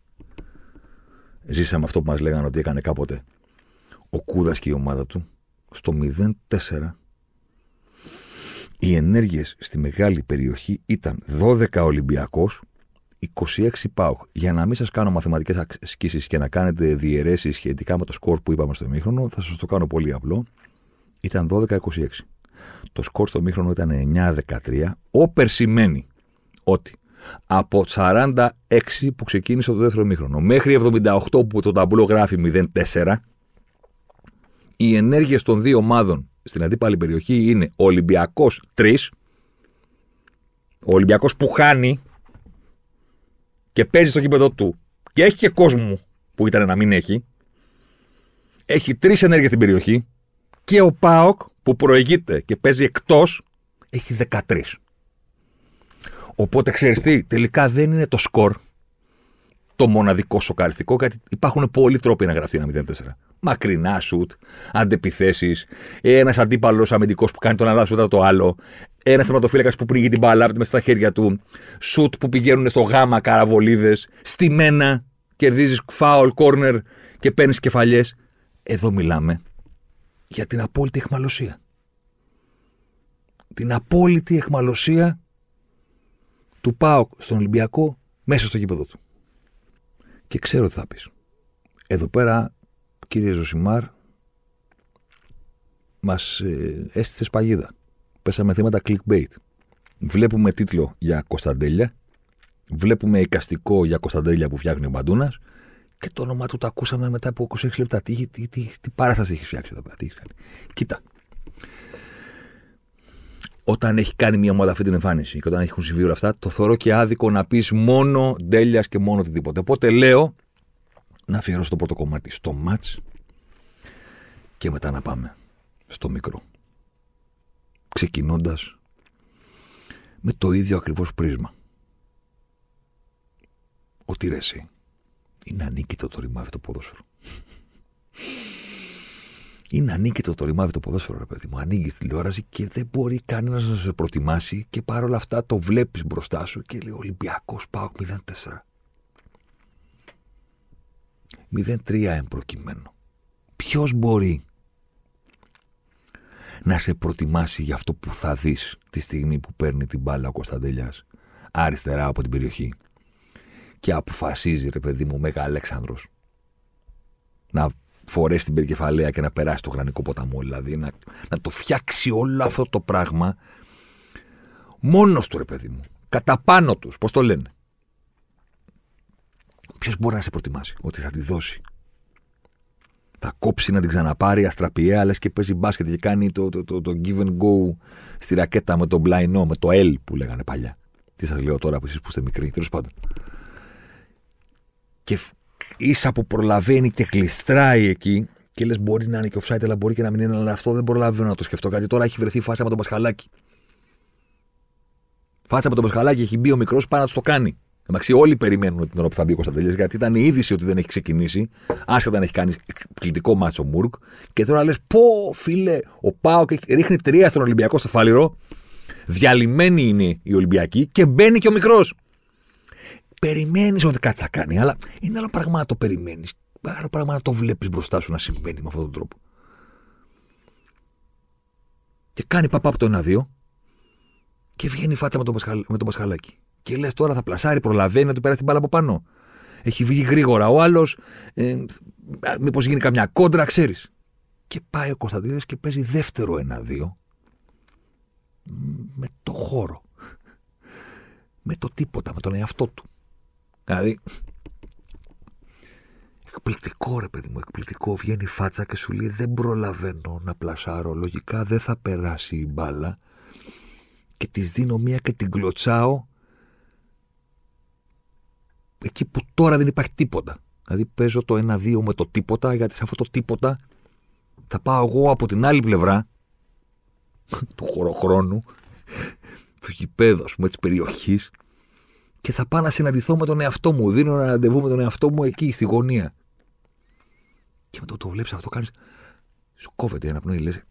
Ζήσαμε αυτό που μας λέγανε ότι έκανε κάποτε ο Κούδας και η ομάδα του. Στο 0-4 οι ενέργειες στη μεγάλη περιοχή ήταν 12 Ολυμπιακός 26 ΠΑΟΚ. Για να μην σας κάνω μαθηματικές ασκήσει και να κάνετε διαιρέσεις σχετικά με το σκορ που είπαμε στο μήχρονο, θα σας το κάνω πολύ απλό. Ήταν 12-26. Το σκορ στο μήχρονο ήταν 9-13. Όπερ σημαίνει ότι από 46 που ξεκίνησε το δεύτερο μήχρονο μέχρι 78 που το ταμπλό γράφει 0-4, οι ενέργειες των δύο ομάδων στην αντίπαλη περιοχή είναι ο Ολυμπιακός 3, ο Ολυμπιακός που χάνει και παίζει στο κήπεδο του και έχει και κόσμο που ήταν να μην έχει, έχει τρεις ενέργειες στην περιοχή και ο Πάοκ που προηγείται και παίζει εκτός έχει 13. Οπότε ξέρεις τι, τελικά δεν είναι το σκορ το μοναδικό σοκαριστικό, γιατί υπάρχουν πολλοί τρόποι να γραφτεί ένα 0-4. Μακρινά σουτ, αντεπιθέσεις, ένας αντίπαλος αμυντικός που κάνει τον ένα σουτ το άλλο, ένα θεματοφύλακας που πνίγει την μπάλα μέσα στα χέρια του, σουτ που πηγαίνουν στο γάμα καραβολίδες, στημένα, κερδίζεις φάουλ, κόρνερ και παίρνεις κεφαλιές. Εδώ μιλάμε για την απόλυτη εχμαλωσία. Την απόλυτη εχμαλωσία του ΠΑΟΚ στον Ολυμπιακό μέσα στο γήπεδο του. Και ξέρω τι θα πεις. Εδώ πέρα, κύριε Ζωσιμάρ, μας ε, έστησε παγίδα. Πέσαμε θύματα clickbait. Βλέπουμε τίτλο για Κωνσταντέλια, βλέπουμε εικαστικό για Κωνσταντέλια που φτιάχνει ο Μπαντούνας και το όνομα του το ακούσαμε μετά από 26 λεπτά. Τι, τι, τι, τι παράσταση έχει φτιάξει εδώ πέρα, τι έχει κάνει. Κοίτα. Όταν έχει κάνει μια ομάδα αυτή την εμφάνιση και όταν έχουν συμβεί όλα αυτά, το θεωρώ και άδικο να πεις μόνο ντέλεια και μόνο οτιδήποτε. Οπότε λέω να αφιερώσω το πρώτο κομμάτι στο ματ και μετά να πάμε στο μικρό. Ξεκινώντας με το ίδιο ακριβώς πρίσμα. Ότι ρε εσύ, είναι ανίκητο το ρημάδι το ποδόσφαιρο. Είναι ανίκητο το ρημάδι το ποδόσφαιρο, ρε παιδί μου. Ανοίγεις τη τηλεόραση και δεν μπορεί κανένας να σε προτιμάσει και παρόλα αυτά το βλέπεις μπροστά σου και λέει Ολυμπιακός Πάοκ 0-4. 0-3 εμπροκειμένο. Ποιος μπορεί να σε προτιμάσει για αυτό που θα δεις τη στιγμή που παίρνει την μπάλα ο Κωνσταντέλια αριστερά από την περιοχή και αποφασίζει, ρε παιδί μου, Μέγα Αλέξανδρος να φορέσει την περικεφαλαία και να περάσει το γρανικό ποταμό. Δηλαδή να, να το φτιάξει όλο αυτό το πράγμα μόνος του, ρε παιδί μου. Κατά πάνω τους. Πώς το λένε. Ποιος μπορεί να σε προτιμάσει ότι θα τη δώσει. Θα κόψει να την ξαναπάρει αστραπιαία, λες και παίζει μπάσκετ και κάνει το, το, το, το give and go στη ρακέτα με το μπλαϊνό, με το L που λέγανε παλιά. Τι σας λέω τώρα που εσείς που είστε μικροί, τέλος πάντων. Και ίσα που προλαβαίνει και κλειστράει εκεί και λες: Μπορεί να είναι και offside, αλλά μπορεί και να μην είναι. Αλλά αυτό δεν προλαβαίνω να το σκεφτώ. Γιατί τώρα έχει βρεθεί φάσα με τον Πασχαλάκη. Φάσα με τον Πασχαλάκη έχει μπει ο μικρός πάνω να τους το κάνει. Εντάξει, όλοι περιμένουν την ώρα που θα μπει ο Κωνσταντέλια, γιατί ήταν η είδηση ότι δεν έχει ξεκινήσει, άσχετα να έχει κάνει εκπληκτικό μάτσο Μουρκ. Και τώρα λες: Πω, φίλε, ο Πάοκ ρίχνει τρία στον Ολυμπιακό στο φάληρο. Διαλυμένη είναι η Ολυμπιακή και μπαίνει και ο μικρός περιμένεις ότι κάτι θα κάνει, αλλά είναι άλλο πράγμα να το περιμένεις. Άλλο πράγμα να το βλέπεις μπροστά σου να συμβαίνει με αυτόν τον τρόπο. Και κάνει παπά από το 1-2 και βγαίνει η φάτσα με τον, Πασχαλ, με τον Πασχαλάκη. Και λες τώρα θα πλασάρει, προλαβαίνει να του περάσει την μπάλα από πάνω. Έχει βγει γρήγορα ο άλλος. Ε, Μήπως γίνει καμιά κόντρα, ξέρεις. Και πάει ο Κωνσταντίνος και παίζει δεύτερο 1-2 με το χώρο. Με το τίποτα, με τον εαυτό του. Δηλαδή, εκπληκτικό ρε παιδί μου, εκπληκτικό. Βγαίνει η φάτσα και σου λέει δεν προλαβαίνω να πλασάρω. Λογικά δεν θα περάσει η μπάλα. Και της δίνω μία και την κλωτσάω εκεί που τώρα δεν υπάρχει τίποτα. Δηλαδή παίζω το 1-2 με το τίποτα, γιατί σε αυτό το τίποτα θα πάω εγώ από την άλλη πλευρά του χωροχρόνου, του γηπέδου, ας πούμε, της περιοχής, και θα πάω να συναντηθώ με τον εαυτό μου. Δίνω ένα ραντεβού με τον εαυτό μου εκεί, στη γωνία. Και με το το βλέπεις αυτό, κάνεις. Σου κόβεται ένα πνοή, λες.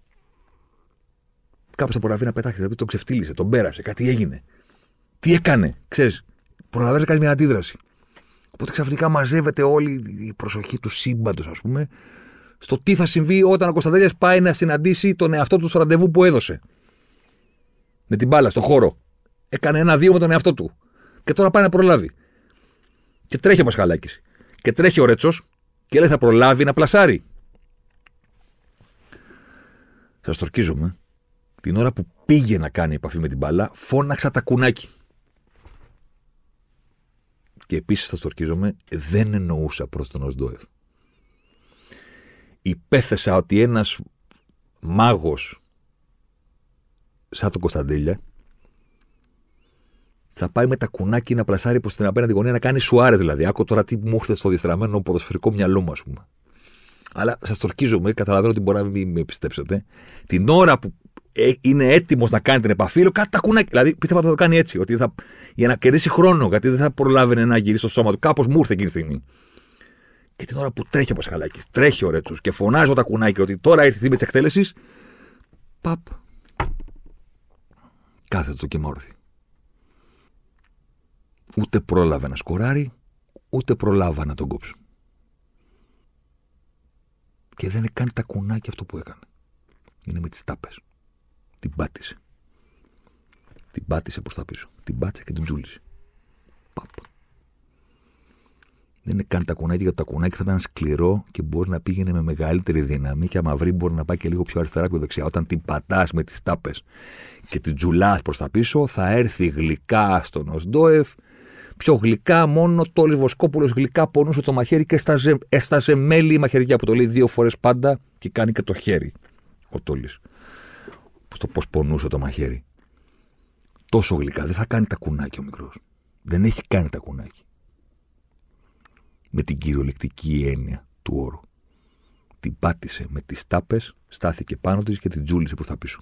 Κάποιο θα προλαβεί να πετάξει, δηλαδή τον ξεφτύλισε, τον πέρασε, κάτι έγινε. Τι έκανε, ξέρεις. Προλαβαίνεις να κάνεις μια αντίδραση. Οπότε ξαφνικά μαζεύεται όλη η προσοχή του σύμπαντος, ας πούμε, στο τι θα συμβεί όταν ο Κωνσταντέλιας πάει να συναντήσει τον εαυτό του στο ραντεβού που έδωσε. Με την μπάλα, στο χώρο. Έκανε ένα-δύο με τον εαυτό του. Και τώρα πάει να προλάβει. Και τρέχει ο Πασχαλάκη. Και τρέχει ο Ρέτσος και λέει θα προλάβει να πλασάρει. Σας τορκίζομαι. Την ώρα που πήγε να κάνει επαφή με την μπάλα, φώναξα τα κουνάκι. Και επίσης σα τορκίζομαι, δεν εννοούσα προς τον Οσντόεφ. Υπέθεσα ότι ένας μάγος σαν τον Κωνσταντέλια θα πάει με τα κουνάκι να πλασάρει προς την απέναντι γωνία να κάνει σουάρες δηλαδή. Άκου τώρα τι μου έρχεται στο διαστραμμένο ποδοσφαιρικό μυαλό μου, ας πούμε. Αλλά σας τορκίζομαι, καταλαβαίνω ότι μπορεί να μην με πιστέψετε. Την ώρα που ε, είναι έτοιμος να κάνει την επαφή, λέω κάτι τα κουνάκι. Δηλαδή πίστευα ότι θα το κάνει έτσι, ότι θα, για να κερδίσει χρόνο, γιατί δεν θα προλάβαινε να γυρίσει στο σώμα του. Κάπως μου ήρθε εκείνη τη στιγμή. Και την ώρα που τρέχει ο Πασχαλάκη, τρέχει ο Ρέτσο και φωνάζει ο Τακουνάκη ότι τώρα ήρθε η στιγμή της εκτέλεσης. Παπ. Κάθετο και μόρθι. Ούτε πρόλαβε να σκοράρει, ούτε προλάβα να τον κόψουν. Και δεν έκανε τα κουνάκια αυτό που έκανε. Είναι με τις τάπες. Την πάτησε. Την πάτησε προς τα πίσω. Την πάτησε και την τζούλησε. Παπ. Δεν είναι καν τα κουνάκια, γιατί το κουνάκι θα ήταν σκληρό και μπορεί να πήγαινε με μεγαλύτερη δύναμη. Και άμα βρει, μπορεί να πάει και λίγο πιο αριστερά και δεξιά. Όταν την πατάς με τις τάπες και την τζουλάς προς τα πίσω, θα έρθει γλυκά στον Οσντόεφ. Πιο γλυκά, μόνο το Βοσκόπουλο γλυκά πονούσε το μαχαίρι και έσταζε, έσταζε μέλι η μαχαιριά που το λέει δύο φορές πάντα και κάνει και το χέρι ο Τόλης. Το πώ πονούσε το μαχαίρι. Τόσο γλυκά. Δεν θα κάνει τα κουνάκια ο μικρός. Δεν έχει κάνει τα κουνάκια με την κυριολεκτική έννοια του όρου. Την πάτησε με τις τάπες, στάθηκε πάνω της και την τζούλησε προς τα πίσω.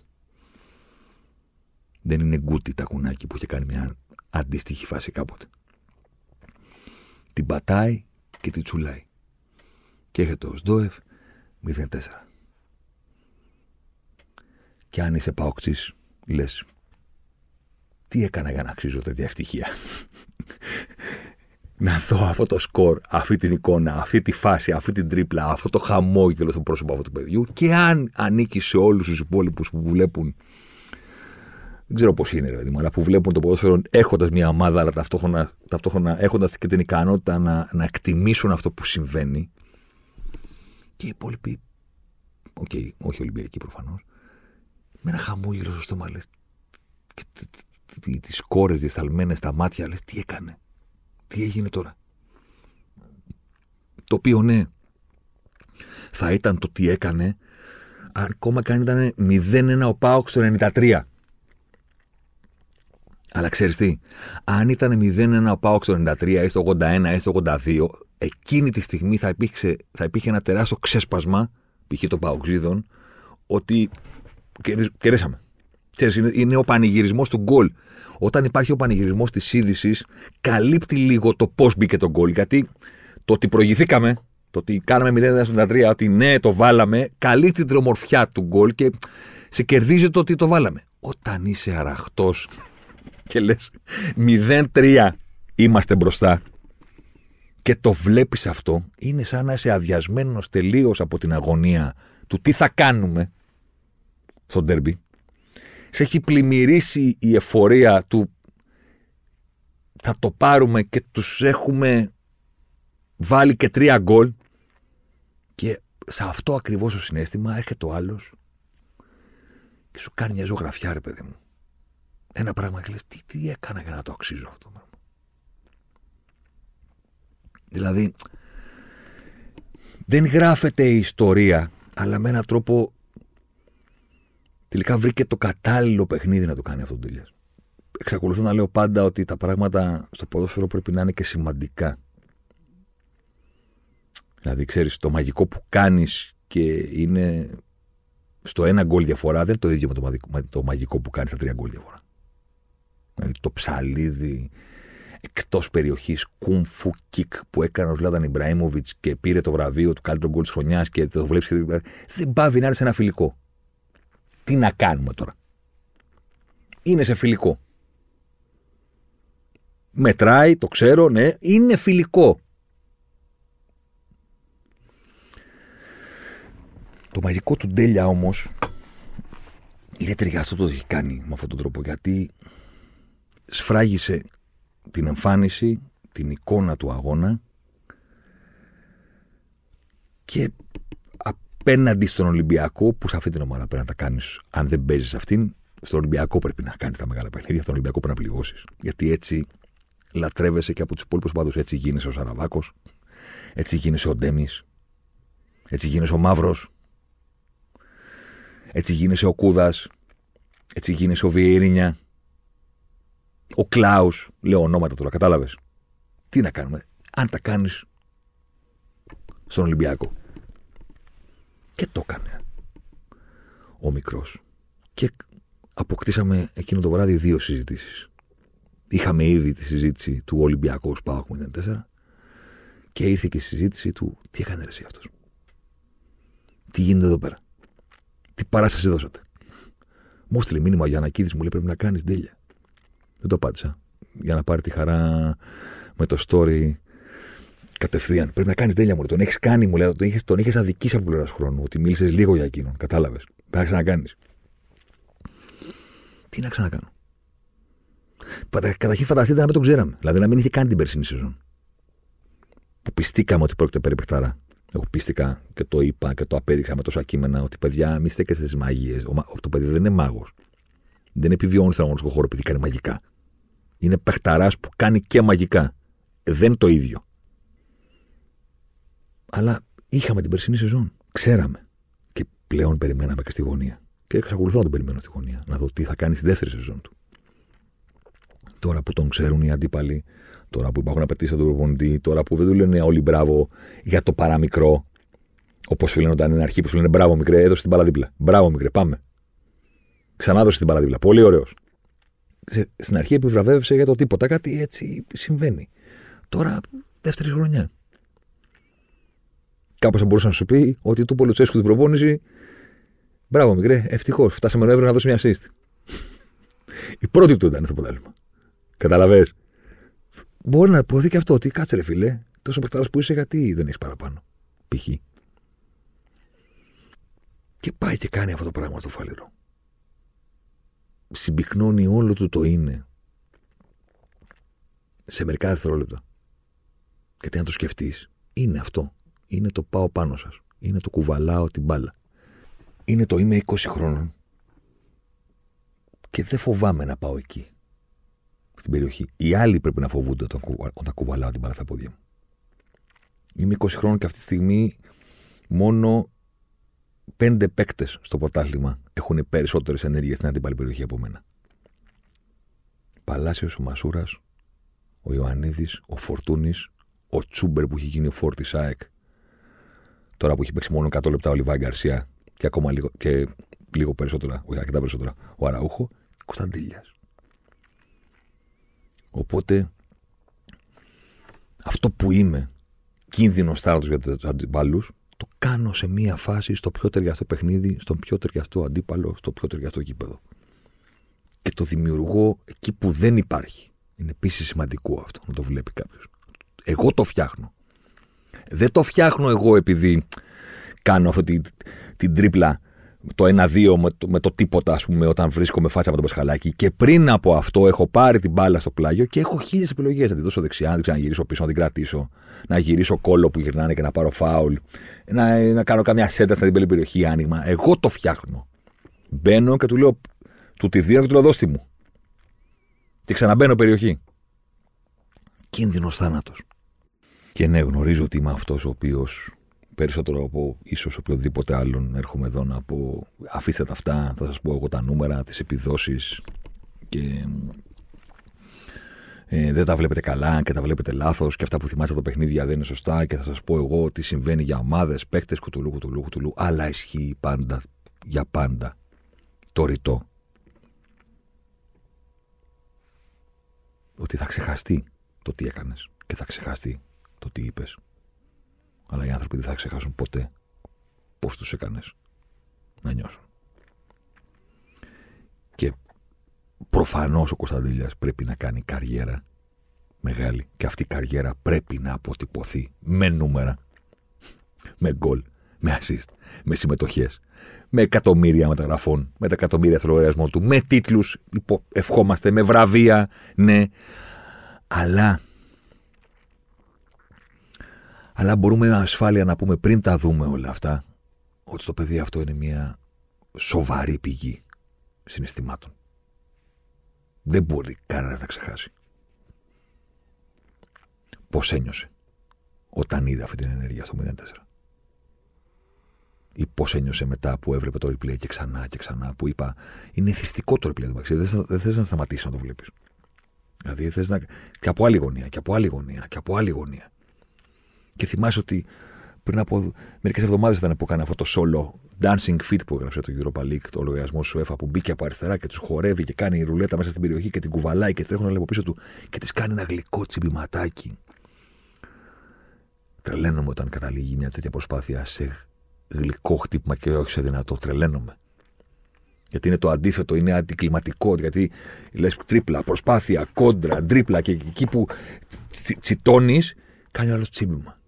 Δεν είναι γκούτι τα κουνάκι που είχε κάνει μια αντίστοιχη φάση κάποτε. Την πατάει και την τσουλάει. Και έρχεται ο Σντόεφ 0-4. Και αν είσαι παοξής, λες, τι έκανα για να αξίζω τέτοια ευτυχία; Να δω αυτό το σκορ, αυτή την εικόνα, αυτή τη φάση, αυτή την τρίπλα, αυτό το χαμόγελο στο πρόσωπο αυτού του παιδιού και αν ανήκει σε όλους τους υπόλοιπους που βλέπουν. Δεν ξέρω πώς είναι, δηλαδή, αλλά που βλέπουν το ποδόσφαιρο έχοντας μια ομάδα, αλλά ταυτόχρονα, ταυτόχρονα έχοντας και την ικανότητα να, να εκτιμήσουν αυτό που συμβαίνει. Και οι υπόλοιποι. OK, okay, όχι Ολυμπιακοί προφανώς. Με ένα χαμόγελο στο στόμα λες. Τις κόρες διεσταλμένες στα μάτια λες, τι έκανε. Τι έγινε τώρα. Το οποίο ναι, θα ήταν το τι έκανε, αν ακόμα και αν ήταν 0-1 ο Πάοξ το 93. Αλλά ξέρεις τι, αν ήταν 0-1 ο Πάοξ το 93 ή στο 81 ή στο 82, εκείνη τη στιγμή θα υπήρχε, θα υπήρχε ένα τεράστιο ξέσπασμα, π.χ. των Παοξίδων, ότι κερδίσαμε. Ξέρεις, είναι, είναι ο πανηγυρισμός του γκολ όταν υπάρχει ο πανηγυρισμός της είδησης, καλύπτει λίγο το πώς μπήκε το γκολ. Γιατί το ότι προηγηθήκαμε, το ότι κάναμε 0-93, ότι ναι, το βάλαμε, καλύπτει την ομορφιά του γκολ και σε κερδίζει το ότι το βάλαμε. Όταν είσαι αραχτός και λες 0-3 είμαστε μπροστά και το βλέπεις αυτό, είναι σαν να είσαι αδειασμένος τελείως από την αγωνία του τι θα κάνουμε στο ντέρμπι σε έχει πλημμυρίσει η εφορία του θα το πάρουμε και τους έχουμε βάλει και τρία γκολ και σε αυτό ακριβώς το συνέστημα έρχεται ο άλλος και σου κάνει μια ζωγραφιά ρε παιδί μου. Ένα πράγμα και λες τι, τι έκανα για να το αξίζω αυτό το πράγμα. Δηλαδή δεν γράφεται η ιστορία αλλά με έναν τρόπο τελικά βρήκε το κατάλληλο παιχνίδι να το κάνει αυτό το Ντίλια. Εξακολουθώ να λέω πάντα ότι τα πράγματα στο ποδόσφαιρο πρέπει να είναι και σημαντικά. Δηλαδή, ξέρεις, το μαγικό που κάνεις και είναι στο ένα γκολ διαφορά δεν είναι το ίδιο με το, μαγικό που κάνεις στα τρία γκολ διαφορά. Δηλαδή, το ψαλίδι εκτός περιοχής κούμφου κικ που έκανε ο Ζλάταν Ιμπραήμοβιτ και πήρε το βραβείο του καλύτερου γκολ της χρονιάς και το βλέπεις. Δεν πάβει να είναι σε ένα φιλικό. Τι να κάνουμε τώρα; Είναι σε φιλικό. Μετράει, το ξέρω, ναι, είναι φιλικό. Το μαγικό του Ντέλια όμως είναι ταιριαστό το έχει κάνει με αυτόν τον τρόπο γιατί σφράγισε την εμφάνιση, την εικόνα του αγώνα και απέναντι στον Ολυμπιακό, που σε αυτή την ομάδα πρέπει να τα κάνεις, αν δεν παίζεις αυτήν, στον Ολυμπιακό πρέπει να κάνεις τα μεγάλα παιχνίδια, στον Ολυμπιακό πρέπει να πληγώσεις. Γιατί έτσι λατρεύεσαι και από τους υπόλοιπους παδούς. Έτσι γίνεσαι ο Σαραβάκος, έτσι γίνεσαι ο Ντέμις, έτσι γίνεσαι ο Μαύρος, έτσι γίνεσαι ο Κούδας, έτσι γίνεσαι ο Βιερίνια, ο Κλάους. Λέω ονόματα τώρα, κατάλαβες. Τι να κάνουμε, αν τα κάνεις στον Ολυμπιακό. Και το έκανε ο μικρός. Και αποκτήσαμε εκείνο το βράδυ δύο συζητήσεις. Είχαμε ήδη τη συζήτηση του Ολυμπιακού Σπάουκ 04 και ήρθε και η συζήτηση του τι έκανε εσύ αυτός; Τι γίνεται εδώ πέρα; Τι παράσταση δώσατε; Μου στείλε μήνυμα ο Γιανακίδης, μου λέει πρέπει να κάνεις τέλεια. Δεν το απάντησα. Για να πάρει τη χαρά με το story κατευθείαν. Πρέπει να κάνεις τέλεια μου. Τον έχεις κάνει, μου λέει, τον είχες τον είχες αδικήσει από πλευράς χρόνου. Ότι μίλησες λίγο για εκείνον. Κατάλαβες. Πρέπει να ξανακάνεις. Τι να ξανακάνω. Καταρχήν φανταστείτε να μην τον ξέραμε. Δηλαδή να μην είχε κάνει την περσινή σεζόν. Που πιστήκαμε ότι πρόκειται περί παιχτάρα. Εγώ πίστηκα και το είπα και το απέδειξα με τόσα κείμενα ότι παιδιά, μη στέκεστε στις μαγείες. Το παιδί δεν είναι μάγος. Δεν επιβιώνει στον αγωνιστικό χώρο επειδή κάνει μαγικά. Είναι παιχταράς που κάνει και μαγικά. Δεν το ίδιο. Αλλά είχαμε την περσινή σεζόν. Ξέραμε. Και πλέον περιμέναμε και στη γωνία. Και εξακολουθώ να τον περιμένω στη γωνία. Να δω τι θα κάνει στη δεύτερη σεζόν του. Τώρα που τον ξέρουν οι αντίπαλοι, τώρα που υπάρχουν απαιτήσεις από τον προπονητή, τώρα που δεν του λένε όλοι μπράβο για το παραμικρό. Όπως σου λένε όταν είναι αρχή που σου λένε μπράβο μικρέ, έδωσε την μπάλα δίπλα. Μπράβο μικρέ, πάμε. Ξανά δώσε την μπάλα δίπλα. Πολύ ωραίος. Στην αρχή επιβραβεύσε για το τίποτα. Κάτι έτσι συμβαίνει. Τώρα δεύτερη χρονιά. Κάπως θα μπορούσε να σου πει ότι του Πολουτσέσκου την προπόνηση. Μπράβο, μικρέ, ευτυχώς. Φτάσαμε Νοέμβριο να δώσει μια assist. Η πρώτη του ήταν στο αποτέλεσμα. Καταλαβέ. Μπορεί να υποθεί και αυτό ότι κάτσε ρε φιλέ, τόσο παιχτάρα που είσαι, γιατί δεν έχεις παραπάνω. Π.χ. Και πάει και κάνει αυτό το πράγμα στο φαλήρο. Συμπυκνώνει όλο του το είναι σε μερικά δευτερόλεπτα. Γιατί αν το σκεφτείς, είναι αυτό. Είναι το πάω πάνω σας. Είναι το κουβαλάω την μπάλα. Είναι το είμαι 20 χρόνων και δεν φοβάμαι να πάω εκεί στην περιοχή. Οι άλλοι πρέπει να φοβούνται όταν, όταν κουβαλάω την μπάλα στα πόδια μου. Είμαι 20 χρόνων και αυτή τη στιγμή μόνο πέντε παίκτες στο πρωτάθλημα έχουν περισσότερες ενέργειες στην αντίπαλη περιοχή από μένα. Παλάσιος, ο Μασούρας, ο Ιωαννίδης, ο Φορτούνης, ο Τσούμπερ που έχει γίνει ο Φόρτης ΣΑΕΚ. Τώρα που έχει παίξει μόνο 100 λεπτά ο Λιβάη Γκαρσία και ακόμα λίγο, και λίγο περισσότερα, όχι αρκετά περισσότερα, ο Αραούχο, Κωνσταντήλια. Οπότε αυτό που είμαι, κίνδυνος θάρροντο για τους αντιπάλου, το κάνω σε μία φάση στο πιο ταιριαστό παιχνίδι, στον πιο ταιριαστό αντίπαλο, στο πιο ταιριαστό γήπεδο. Και το δημιουργώ εκεί που δεν υπάρχει. Είναι επίσης σημαντικό αυτό να το βλέπει κάποιος. Εγώ το φτιάχνω. Δεν το φτιάχνω εγώ επειδή κάνω αυτή την, την τρίπλα το 1-2 με, το, με το τίποτα, ας πούμε, όταν βρίσκομαι φάτσα με τον Πασχαλάκη. Και πριν από αυτό έχω πάρει την μπάλα στο πλάγιο και έχω χίλιες επιλογές. Να τη δώσω δεξιά, να την γυρίσω πίσω, να την κρατήσω. Να γυρίσω κόλλο που γυρνάνε και να πάρω φάουλ. Να, να κάνω καμιά σέντα στην την περιοχή άνοιγμα. Εγώ το φτιάχνω. Μπαίνω και του λέω, του τη δίνω και του λέω δώστη μου. Και ξαναμπαίνω περιοχή. Κίνδυνος θάνατος. Και ναι, γνωρίζω ότι είμαι αυτός ο οποίος περισσότερο από ίσως οποιοδήποτε άλλον έρχομαι εδώ να πω αφήστε τα αυτά, θα σας πω εγώ τα νούμερα, τις επιδόσεις και ε, δεν τα βλέπετε καλά και τα βλέπετε λάθος και αυτά που θυμάστε τα παιχνίδια δεν είναι σωστά και θα σας πω εγώ τι συμβαίνει για ομάδες, παίκτες, κουτουλού, κουτουλού, κουτουλού, αλλά ισχύει πάντα, για πάντα, το ρητό. Ότι θα ξεχαστεί το τι έκανες και θα ξεχαστεί το τι είπες. Αλλά οι άνθρωποι δεν θα ξεχάσουν ποτέ πώς τους έκανες να νιώσουν. Και προφανώς ο Κωνσταντήλιας πρέπει να κάνει καριέρα μεγάλη. Και αυτή η καριέρα πρέπει να αποτυπωθεί με νούμερα, με γκολ, με assist, με συμμετοχές, με εκατομμύρια μεταγραφών, με τα εκατομμύρια στο λογαριασμό του, με τίτλους, ευχόμαστε, με βραβεία, ναι. Αλλά αλλά μπορούμε με ασφάλεια να πούμε πριν τα δούμε όλα αυτά ότι το παιδί αυτό είναι μια σοβαρή πηγή συναισθημάτων. Δεν μπορεί κανένας να τα ξεχάσει. Πώς ένιωσε όταν είδε αυτή την ενέργεια στο 04. Ή πώς ένιωσε μετά που έβλεπε το replay και ξανά και ξανά. Που είπα, είναι θυστικό το replay. Δεν θες να σταματήσεις να το βλέπεις. Δηλαδή θες να. και από άλλη γωνία, και από άλλη γωνία, και από άλλη γωνία. Και θυμάσαι ότι πριν από μερικές εβδομάδες ήταν που έκανε αυτό το solo dancing fit που έγραψε το Europa League, το λογαριασμό σου ΕΦΑ που μπήκε από αριστερά και τους χορεύει και κάνει ρουλέτα μέσα στην περιοχή και την κουβαλάει και τρέχουν από πίσω του και της κάνει ένα γλυκό τσιμπηματάκι. Τρελαίνομαι όταν καταλήγει μια τέτοια προσπάθεια σε γλυκό χτύπημα και όχι σε δυνατό. Τρελαίνομαι. Γιατί είναι το αντίθετο, είναι αντικλιματικό. Γιατί λες τρίπλα, προσπάθεια, κόντρα, τρίπλα και εκεί που τσιτώνεις, κάνει άλλο τσίμπημα.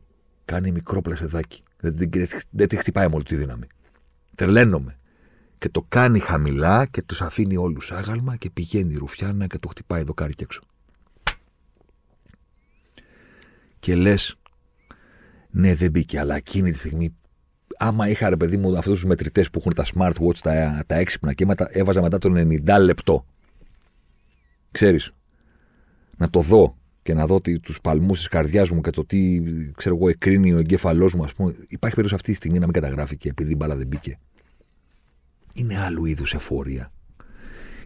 Κάνει μικρό πλασεδάκι. Δεν, δεν τη χτυπάει με όλη τη δύναμη. Τρελαίνομαι. Και το κάνει χαμηλά και τους αφήνει όλους άγαλμα και πηγαίνει η ρουφιάνα και το χτυπάει δοκάρι και έξω. Και λες, ναι, δεν μπήκε, αλλά εκείνη τη στιγμή άμα είχα ρε παιδί μου αυτούς τους μετρητές που έχουν τα smartwatch, τα, τα έξυπνα και μετά, έβαζα μετά το 90 λεπτό. Ξέρεις, να το δω και να δω τους παλμούς της καρδιάς μου και το τι ξέρω εγώ, εκρίνει ο εγκέφαλός μου, ας πούμε. Υπάρχει περίπτωση αυτή τη στιγμή να μην καταγράφει επειδή η μπάλα δεν μπήκε. Είναι άλλου είδους εφορία.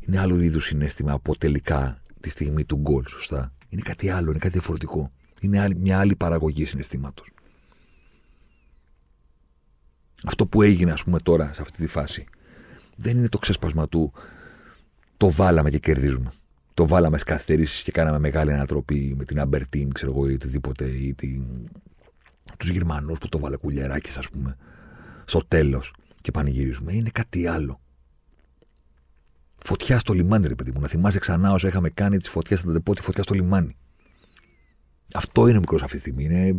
Είναι άλλου είδους συνέστημα από τελικά τη στιγμή του γκολ, σωστά. Είναι κάτι άλλο, είναι κάτι διαφορετικό. Είναι μια άλλη παραγωγή συναισθήματος. Αυτό που έγινε, ας πούμε, τώρα σε αυτή τη φάση, δεν είναι το ξέσπασμα του το βάλαμε και κερδίζουμε. Το βάλαμε στι και κάναμε μεγάλη ανατροπή με την Αμπερτίν, ξέρω εγώ, ή οτιδήποτε, ή την... τους Γερμανούς που το βάλε κουλιαράκι, ας πούμε, στο τέλος και πανηγυρίζουμε. Είναι κάτι άλλο. Φωτιά στο λιμάνι, ρε παιδί μου. Να θυμάσαι ξανά όσο είχαμε κάνει τις φωτιές, θα πω τη φωτιά στο λιμάνι. Αυτό είναι μικρός αυτή τη στιγμή. Είναι...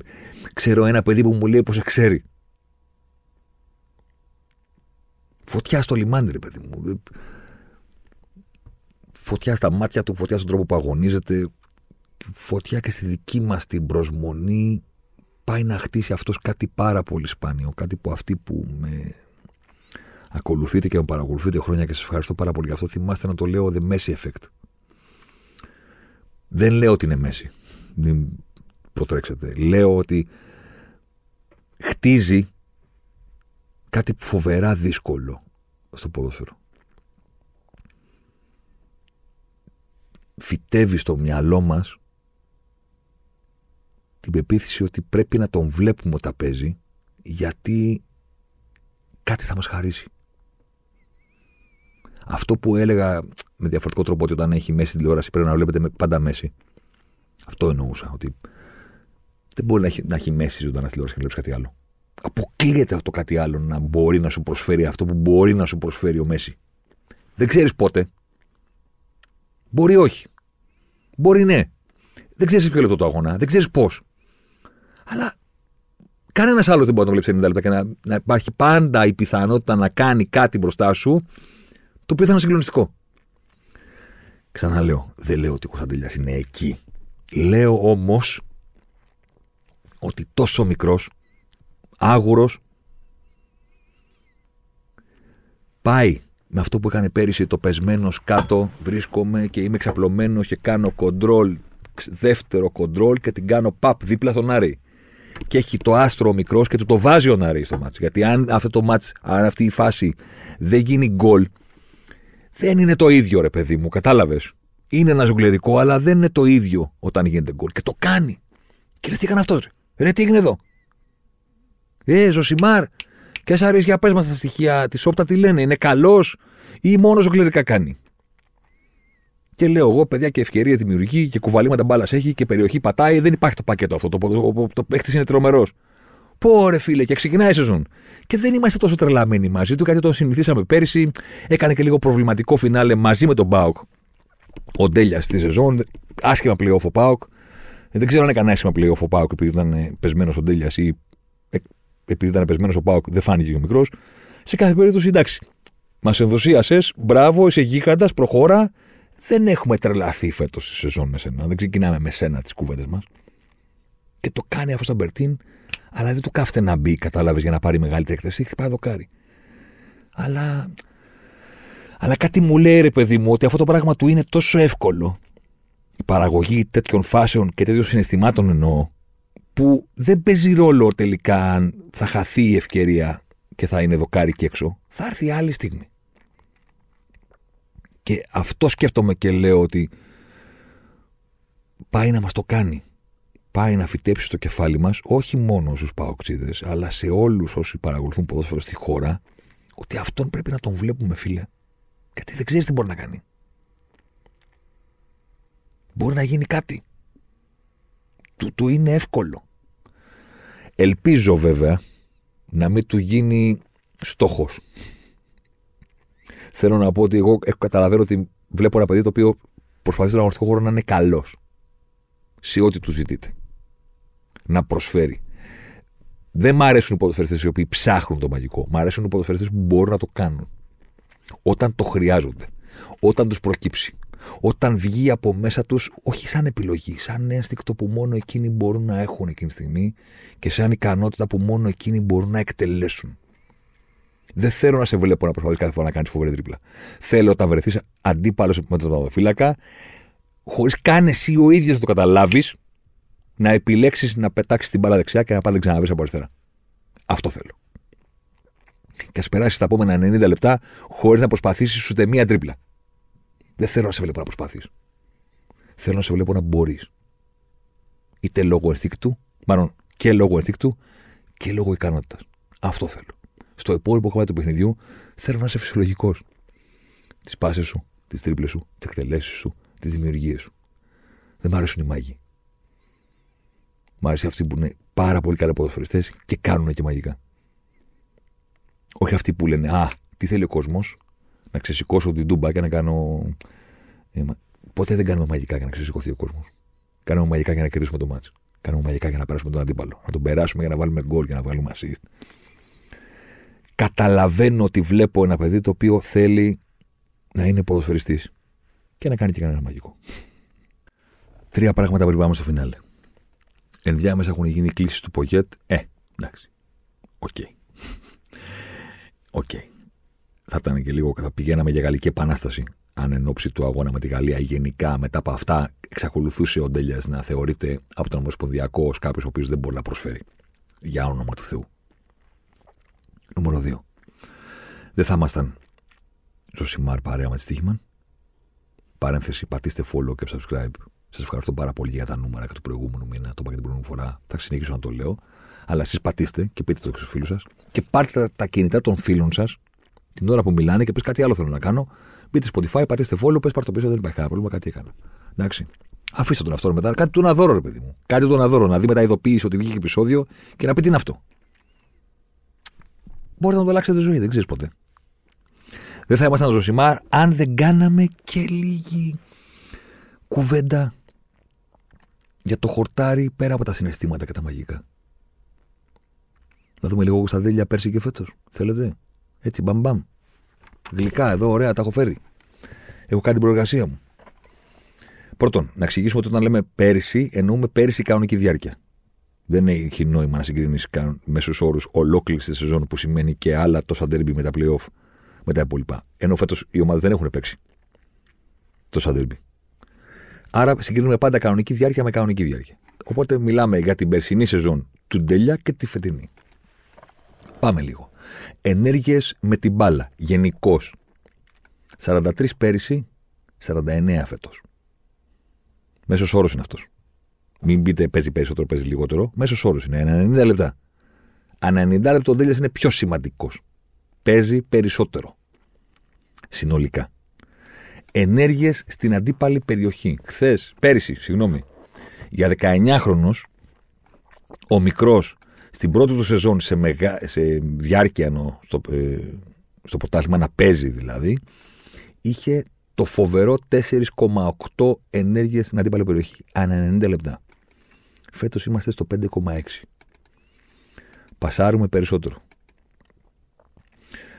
Ξέρω ένα παιδί που μου λέει πως ξέρει. Φωτιά στο λιμάνι, ρε παιδί μου. Φωτιά στα μάτια του, φωτιά στον τρόπο που αγωνίζεται. Φωτιά και στη δική μας την προσμονή πάει να χτίσει αυτός κάτι πάρα πολύ σπάνιο. Κάτι που αυτοί που με ακολουθείτε και με παρακολουθείτε χρόνια και σας ευχαριστώ πάρα πολύ γι' αυτό. Θυμάστε να το λέω The Messi Effect. Δεν λέω ότι είναι Messi. Μην προτρέξετε. Λέω ότι χτίζει κάτι φοβερά δύσκολο στο ποδόσφαιρο. Φυτεύει στο μυαλό μας την πεποίθηση ότι πρέπει να τον βλέπουμε όταν παίζει γιατί κάτι θα μας χαρίσει. Αυτό που έλεγα με διαφορετικό τρόπο ότι όταν έχει μέση τηλεόραση πρέπει να βλέπετε πάντα μέση. Αυτό εννοούσα. Ότι δεν μπορεί να έχει, να έχει μέση ζωντανά τηλεόραση και να βλέπεις κάτι άλλο αποκλείεται αυτό κάτι άλλο να μπορεί να σου προσφέρει αυτό που μπορεί να σου προσφέρει ο Μέση. Δεν ξέρεις πότε. Μπορεί όχι. Μπορεί ναι. Δεν ξέρεις ποιο λεπτό το αγώνα. Δεν ξέρεις πώς. Αλλά κανένας άλλος δεν μπορεί να το βλέπει 90 λεπτά και να, να υπάρχει πάντα η πιθανότητα να κάνει κάτι μπροστά σου το οποίο θα είναι συγκλονιστικό. Ξαναλέω, δεν λέω ότι ο Κωνσταντέλια είναι εκεί. Λέω όμως ότι τόσο μικρός άγουρος, πάει με αυτό που έκανε πέρυσι το πεσμένος κάτω, βρίσκομαι και είμαι εξαπλωμένο και κάνω κοντρόλ, δεύτερο κοντρόλ και την κάνω παπ δίπλα στον Άρη. Και έχει το άστρο μικρός και του το βάζει ο Νάρη στο μάτς. Γιατί αν αυτό το μάτς, αν αυτή η φάση δεν γίνει γκολ, δεν είναι το ίδιο ρε παιδί μου, κατάλαβες. Είναι ένα ζουγκλερικό, αλλά δεν είναι το ίδιο όταν γίνεται γκολ. Και το κάνει. Και ρε τι έκανε αυτός, ρε τι έγινε εδώ. Ε, Ζωσιμάρ, και σα αρέσει για πες μας τα στοιχεία της όπτα τι λένε, είναι καλός ή μόνος ζωγκλερικά κάνει; Και λέω εγώ, παιδιά, και ευκαιρίες δημιουργεί και κουβαλήματα μπάλας έχει και περιοχή πατάει. Δεν υπάρχει το πακέτο αυτό. Το, το, το, το παίχτης είναι τρομερός. Πόρε φίλε, και ξεκινάει η σεζόν. Και δεν είμαστε τόσο τρελαμένοι μαζί του, γιατί τον συνηθίσαμε πέρυσι. Έκανε και λίγο προβληματικό φινάλε μαζί με τον Μπάουκ. Ο Ντέλιας στη σεζόν. Άσχημα playoff ο Πάουκ. Δεν ξέρω αν έκανε άσχημα playoff ο Πάουκ επειδή ήταν πεσμένος ο Ντέλιας ή επειδή ήταν πεσμένος ο Πάοκ, δεν φάνηκε ο μικρός. Σε κάθε περίπτωση, εντάξει. Μας ενθουσίασε, μπράβο, είσαι γίγαντας, προχώρα. Δεν έχουμε τρελαθεί φέτος στη σεζόν με σένα. Δεν ξεκινάμε με σένα τις κουβέντες μας. Και το κάνει αυτό στον Μπερτίν, αλλά δεν του κάφτε να μπει, κατάλαβες, για να πάρει μεγαλύτερη εκτεσή. Χτυπάει δοκάρι. Αλλά. Αλλά κάτι μου λέει, ρε παιδί μου, ότι αυτό το πράγμα του είναι τόσο εύκολο. Η παραγωγή τέτοιων φάσεων και τέτοιων συναισθημάτων εννοώ, που δεν παίζει ρόλο τελικά αν θα χαθεί η ευκαιρία και θα είναι δοκάρι και έξω. Θα έρθει άλλη στιγμή. Και αυτό σκέφτομαι και λέω ότι πάει να μας το κάνει. πάει να φυτέψει στο κεφάλι μας, όχι μόνο στους παοξίδες, αλλά σε όλους όσοι παρακολουθούν ποδόσφαιρο στη χώρα, ότι αυτόν πρέπει να τον βλέπουμε, φίλε. Γιατί δεν ξέρεις τι μπορεί να κάνει. Μπορεί να γίνει κάτι. Του, του είναι εύκολο. Ελπίζω βέβαια να μην του γίνει στόχος. Θέλω να πω ότι εγώ έχω καταλαβαίνω ότι βλέπω ένα παιδί το οποίο προσπαθεί στον αγωνιστικό χώρο να είναι καλός. Σε ό,τι του ζητείτε. Να προσφέρει. Δεν μ' αρέσουν οι ποδοσφαιριστές οι οποίοι ψάχνουν το μαγικό. Μ' αρέσουν οι ποδοσφαιριστές που μπορούν να το κάνουν. Όταν το χρειάζονται. Όταν τους προκύψει. Όταν βγει από μέσα τους, όχι σαν επιλογή, σαν ένστικτο που μόνο εκείνοι μπορούν να έχουν εκείνη τη στιγμή και σαν ικανότητα που μόνο εκείνοι μπορούν να εκτελέσουν. Δεν θέλω να σε βλέπω να προσπαθείς κάθε φορά να κάνεις φοβερή τρίπλα. Θέλω όταν βρεθείς αντίπαλος με τον παδοφύλακα, χωρίς καν εσύ ο ίδιος να το καταλάβεις, να επιλέξεις να πετάξεις την μπάλα δεξιά και να πάλι ξαναβρεις από αριστερά. Αυτό θέλω. Και ας περάσεις τα επόμενα 90 λεπτά χωρίς να προσπαθήσεις ούτε μία τρίπλα. Δεν θέλω να σε βλέπω να προσπαθεί. Θέλω να σε βλέπω να μπορείς. Είτε λόγω ενστίκτου, μάλλον και λόγω ενστίκτου και λόγω ικανότητας. Αυτό θέλω στο υπόλοιπο κομμάτι του παιχνιδιού θέλω να είσαι φυσιολογικός. Τις πάσες σου, τις τρίπλες σου, τις εκτελέσεις σου, τις δημιουργίες σου. Δεν μ' αρέσουν οι μάγοι. Μ' αρέσει αυτοί που είναι πάρα πολύ καλοί ποδοσφαιριστές και κάνουν και μαγικά. Όχι αυτοί που λένε Α, τι θέλει ο κόσμος, να ξεσηκώσω την τούμπα και να κάνω. Ε, ποτέ δεν κάνουμε μαγικά για να ξεσηκωθεί ο κόσμος. Κάνουμε μαγικά για να κερδίσουμε το μάτσο. Κάνουμε μαγικά για να περάσουμε τον αντίπαλο. Να τον περάσουμε για να βάλουμε γκολ και να βάλουμε assist καταλαβαίνω ότι βλέπω ένα παιδί το οποίο θέλει να είναι ποδοσφαιριστής και να κάνει και κανένα μαγικό. Τρία πράγματα πριν πάμε στο φινάλε. Ενδιάμεσα έχουν γίνει κλήσεις του Πογέτ. Ε, εντάξει. OK. Okay. OK. Okay. Θα ήταν και λίγο, θα πηγαίναμε για γαλλική επανάσταση. Αν εν όψει του αγώνα με τη Γαλλία γενικά μετά από αυτά εξακολουθούσε ο Ντέλιας να θεωρείται από τον Ομοσπονδιακό ως κάποιος ο οποίος δεν μπορεί να προσφέρει. Για όνομα του Θεού. Νούμερο 2. Δεν θα ήμασταν Ζωσιμάρ παρέα με τη Στίχημαν. Παρένθεση, πατήστε follow και subscribe. Σας ευχαριστώ πάρα πολύ για τα νούμερα και του προηγούμενου μήνα. Το είπα και την προηγούμενη φορά. Θα συνεχίσω να το λέω. Αλλά εσείς πατήστε και πείτε το στους φίλους σας. Και πάρτε τα, τα κινητά των φίλων σας την ώρα που μιλάνε και πες κάτι άλλο θέλω να κάνω. Μπείτε Spotify, πατήστε follow, πες πάρτε το πίσω, δεν υπάρχει κανένα πρόβλημα, κάτι έκανα. Εντάξει. Αφήστε τον αυτό μετά. Κάτι του να δώρο, ρε παιδί μου. Κάτι του να δώρο. Να δει μετά ειδοποίηση ότι βγήκε επεισόδιο και να πει τι είναι αυτό. Μπορείτε να το αλλάξετε τη ζωή, δεν ξέρεις ποτέ. Δεν θα ήμασταν Ζωσιμάρ αν δεν κάναμε και λίγη κουβέντα για το χορτάρι πέρα από τα συναισθήματα και τα μαγικά. Να δούμε λίγο Κωνσταντέλια πέρσι και φέτος. Θέλετε; Έτσι, μπαμ Γλυκά εδώ, ωραία, τα έχω φέρει. Έχω κάνει την προεργασία μου. Πρώτον, να εξηγήσουμε ότι όταν λέμε πέρσι, εννοούμε πέρσι κανονική διάρκεια. Δεν έχει νόημα να συγκρίνεις μέσους όρους ολόκληρη τη σεζόν που σημαίνει και άλλα τόσα ντέρμπι με τα playoff με τα υπόλοιπα. Ενώ φέτος οι ομάδες δεν έχουν παίξει τόσα ντέρμπι. Άρα συγκρίνουμε πάντα κανονική διάρκεια με κανονική διάρκεια. Οπότε μιλάμε για την περσινή σεζόν του Ντέλια και τη φετινή. Πάμε λίγο. Ενέργειες με την μπάλα. Γενικώς. 43 πέρυσι, 49 φέτος. Μέσος όρος είναι αυτός. Μην πείτε παίζει περισσότερο, παίζει λιγότερο. Μέσος όρος είναι 90 λεπτά. Ανά 90 λεπτά ο Ντέλιας είναι πιο σημαντικός. Παίζει περισσότερο. Συνολικά. Ενέργειες στην αντίπαλη περιοχή. Χθες, πέρυσι, συγγνώμη, για 19χρονο, ο μικρός στην πρώτη του σεζόν σε, μεγα... σε διάρκεια στο, ε, στο πρωτάθλημα να παίζει δηλαδή, είχε το φοβερό 4,8 ενέργειες στην αντίπαλη περιοχή. Ανά 90 λεπτά. Φέτος είμαστε στο 5,6. Πασάρουμε περισσότερο.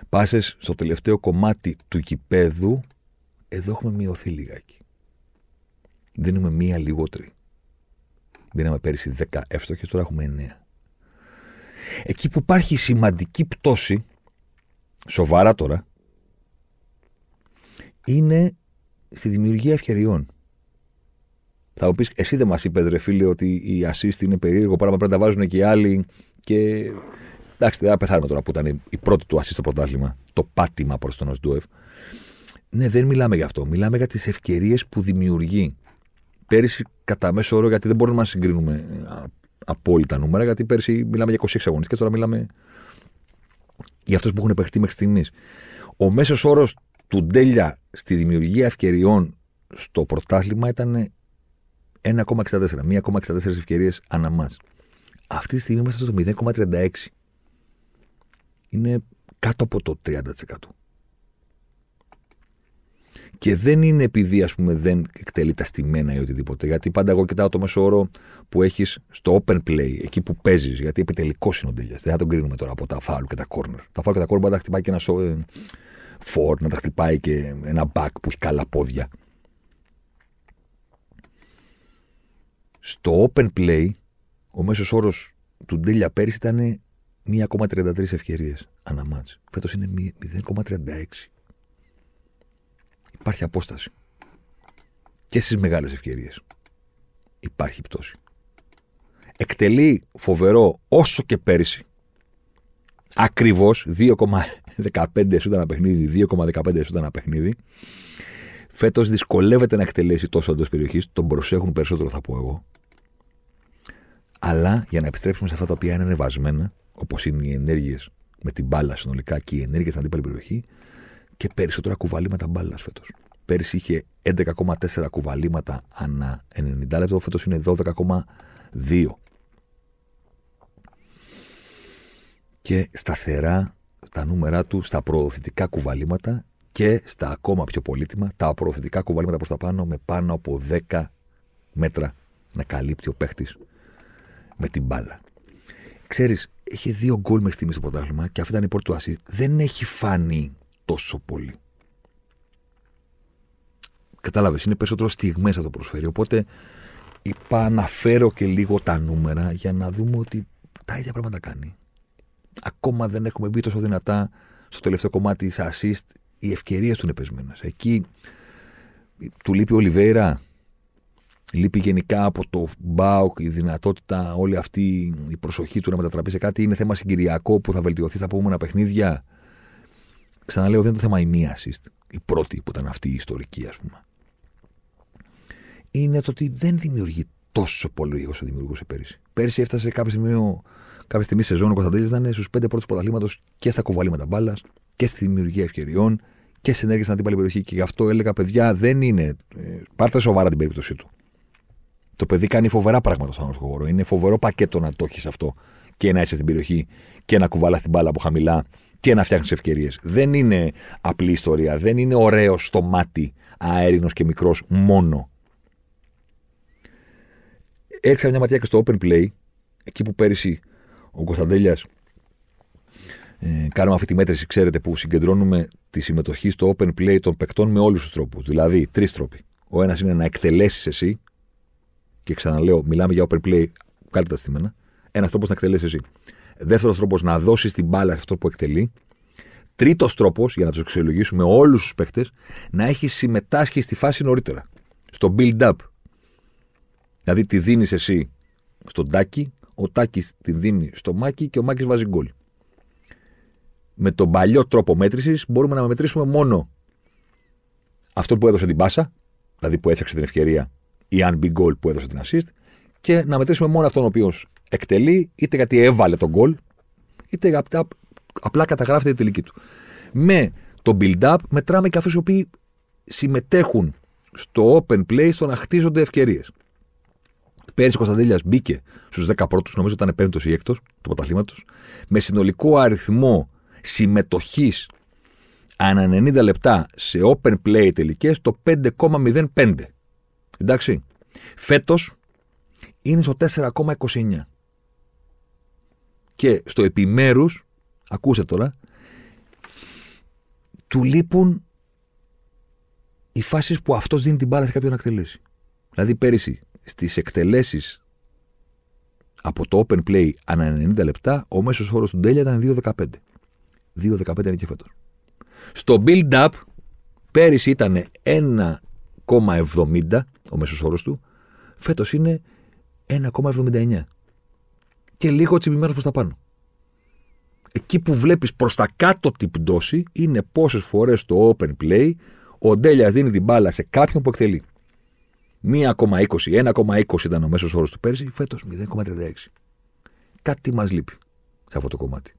Πάσες στο τελευταίο κομμάτι του κυπέδου, εδώ έχουμε μειωθεί λιγάκι. Δίνουμε μία λιγότερη. Δίναμε πέρυσι 10 εύστοχες, τώρα έχουμε 9. Εκεί που υπάρχει σημαντική πτώση, σοβαρά τώρα, είναι στη δημιουργία ευκαιριών. Θα μου πεις, εσύ δεν μας είπες, ρε φίλε, ότι η assist είναι περίεργο πράγμα, πρέπει να τα βάζουν και οι άλλοι. Και. Εντάξει, δεν θα πεθάνουμε τώρα που ήταν η πρώτη του assist στο πρωτάθλημα. Το πάτημα προς τον Οσντούεφ. Ναι, δεν μιλάμε για αυτό. Μιλάμε για τις ευκαιρίες που δημιουργεί. πέρυσι κατά μέσο όρο, γιατί δεν μπορούμε να συγκρίνουμε ε, απόλυτα νούμερα, γιατί πέρυσι μιλάμε για 26 αγωνιστικές, τώρα μιλάμε για αυτού που έχουν επεχτεί μέχρι στιγμής. Ο μέσος όρος του Ντέλια στη δημιουργία ευκαιριών στο πρωτάθλημα ήταν 1,64. 1,64 ευκαιρίες ανά μας. Αυτή τη στιγμή είμαστε στο 0,36. Είναι κάτω από το 30%. Και δεν είναι επειδή ας πούμε, δεν εκτελεί τα στημένα ή οτιδήποτε. Γιατί πάντα εγώ κοιτάω το μέσο όρο που έχεις στο open play, εκεί που παίζεις. Γιατί επιτελικός είναι ο Ντέλια. Δεν θα τον κρίνουμε τώρα από τα φάουλ και τα corner. Τα φάουλ και τα corner μπορεί να τα χτυπάει και ένα φόρ, να τα χτυπάει και ένα back που έχει καλά πόδια. Στο open play, ο μέσος όρος του Ντέλια πέρυσι ήταν 1,33 ευκαιρίες ανά μάτς. Φέτος είναι 0,36. Υπάρχει απόσταση. Και στις μεγάλες ευκαιρίες υπάρχει πτώση. Εκτελεί φοβερό όσο και πέρυσι. Ακριβώς 2,15 σούτα ένα παιχνίδι, 2,15 σούτα ένα παιχνίδι. Φέτος δυσκολεύεται να εκτελέσει τόσο εντός περιοχής. Τον προσέχουν περισσότερο, θα πω εγώ. Αλλά για να επιστρέψουμε σε αυτά τα οποία είναι ανεβασμένα, όπως είναι οι ενέργειες με την μπάλα συνολικά και οι ενέργειες στην αντίπαλη περιοχή, και περισσότερα κουβαλήματα μπάλας φέτος. Πέρυσι είχε 11,4 κουβαλήματα ανά 90 λεπτό, φέτος είναι 12,2. Και σταθερά στα νούμερα του, στα προωθητικά κουβαλήματα και στα ακόμα πιο πολύτιμα, τα προωθητικά κουβαλήματα προς τα πάνω με πάνω από 10 μέτρα να καλύπτει ο παίχτης με την μπάλα. Ξέρεις, έχει δύο γκολ μέχρι στιγμή στο πρωτάθλημα και αυτή ήταν η πρώτη του ασύ. Δεν έχει φανεί τόσο πολύ. Κατάλαβες, είναι περισσότερο στιγμές θα το προσφέρει. Οπότε είπα να φέρω και λίγο τα νούμερα για να δούμε ότι τα ίδια πράγματα κάνει. Ακόμα δεν έχουμε μπει τόσο δυνατά στο τελευταίο κομμάτι της assist. Οι ευκαιρίες του είναι πεσμένες. Εκεί του λείπει ο Ολιβέηρα. Λείπει γενικά από το Μπάουκ η δυνατότητα, όλη αυτή η προσοχή του να μετατραπεί σε κάτι. Είναι θέμα συγκυριακό που θα βελτιωθεί στα επόμενα παιχνίδια. Ξαναλέω, δεν είναι το θέμα η μία assist. Η πρώτη που ήταν αυτή η ιστορική, ας πούμε. Είναι το ότι δεν δημιουργεί τόσο πολύ όσο δημιουργούσε πέρυσι. Πέρυσι έφτασε κάποια στιγμή, κάποια στιγμή σεζόν ο Κωνσταντέλης ήταν στους πέντε πρώτους πρωταθλήματος και στα κουβαλήματα μπάλας και στη δημιουργία ευκαιριών και συνέργεια στην αντίπαλη περιοχή. Και γι' αυτό έλεγα, παιδιά, δεν είναι. Ε, πάρτε σοβαρά την περίπτωσή του. Το παιδί κάνει φοβερά πράγματα στον αγροτικό χώρο. Είναι φοβερό πακέτο να το έχεις αυτό και να είσαι στην περιοχή και να κουβαλάς την μπάλα από χαμηλά και να φτιάχνεις ευκαιρίες. Δεν είναι απλή ιστορία. Δεν είναι ωραίο στο μάτι, αέρινος και μικρός μόνο. Έξα μια ματιά και στο open play, εκεί που πέρυσι ο Κωνσταντέλιας ε, κάνουμε αυτή τη μέτρηση, ξέρετε, που συγκεντρώνουμε τη συμμετοχή στο open play των παικτών με όλους τους τρόπους. Δηλαδή, τρεις τρόποι. Ο ένας είναι να εκτελέσεις εσύ, και ξαναλέω, μιλάμε για open play, κάλτε τα στήμενα. Ένας τρόπος να εκτελέσεις εσύ. Δεύτερος τρόπος να δώσεις την μπάλα σε αυτό που εκτελεί. Τρίτος τρόπος, για να τους αξιολογήσουμε όλους τους παίχτε, να έχει συμμετάσχει στη φάση νωρίτερα. Στο build-up. Δηλαδή τη δίνεις εσύ στον Τάκη, ο Τάκης τη δίνει στο Μάκη και ο Μάκης βάζει γκολ. Με τον παλιό τρόπο μέτρησης μπορούμε να μετρήσουμε μόνο αυτό που έδωσε την πάσα, δηλαδή που έφτιαξε την ευκαιρία ή αν μπει γκολ που έδωσε την assist, και να μετρήσουμε μόνο αυτόν ο οποίος εκτελεί, είτε γιατί έβαλε τον γκολ, είτε απλά, απλά καταγράφεται η τελική του. Με το build-up μετράμε και αυτούς οι οποίοι συμμετέχουν στο open play στο να χτίζονται ευκαιρίες. Πέρυσι ο Κωνσταντέλιας μπήκε στους 10 πρώτους, νομίζω ήταν πέμπτο ή έκτος του πρωταθλήματος, με συνολικό αριθμό συμμετοχής ανά 90 λεπτά σε open play τελικές το 5,05. Εντάξει. Φέτος είναι στο 4,29. Και στο επιμέρους, ακούσε τώρα, του λείπουν οι φάσεις που αυτός δίνει την μπάλα σε κάποιον να εκτελέσει. Δηλαδή πέρυσι στις εκτελέσεις από το open play ανά 90 λεπτά, ο μέσος όρος του Ντέλια ήταν 2,15. 2,15 είναι και φέτος. Στο build-up πέρυσι ήταν 1,70 ο μέσος όρος του, φέτος είναι 1,79. Και λίγο τσιμπημένος προς τα πάνω. Εκεί που βλέπεις προς τα κάτω την πτώση είναι πόσες φορές το open play ο Ντέλιας δίνει την μπάλα σε κάποιον που εκτελεί. 1,20, 1,20 ήταν ο μέσος όρος του πέρσι, φέτος 0,36. Κάτι μας λείπει σε αυτό το κομμάτι.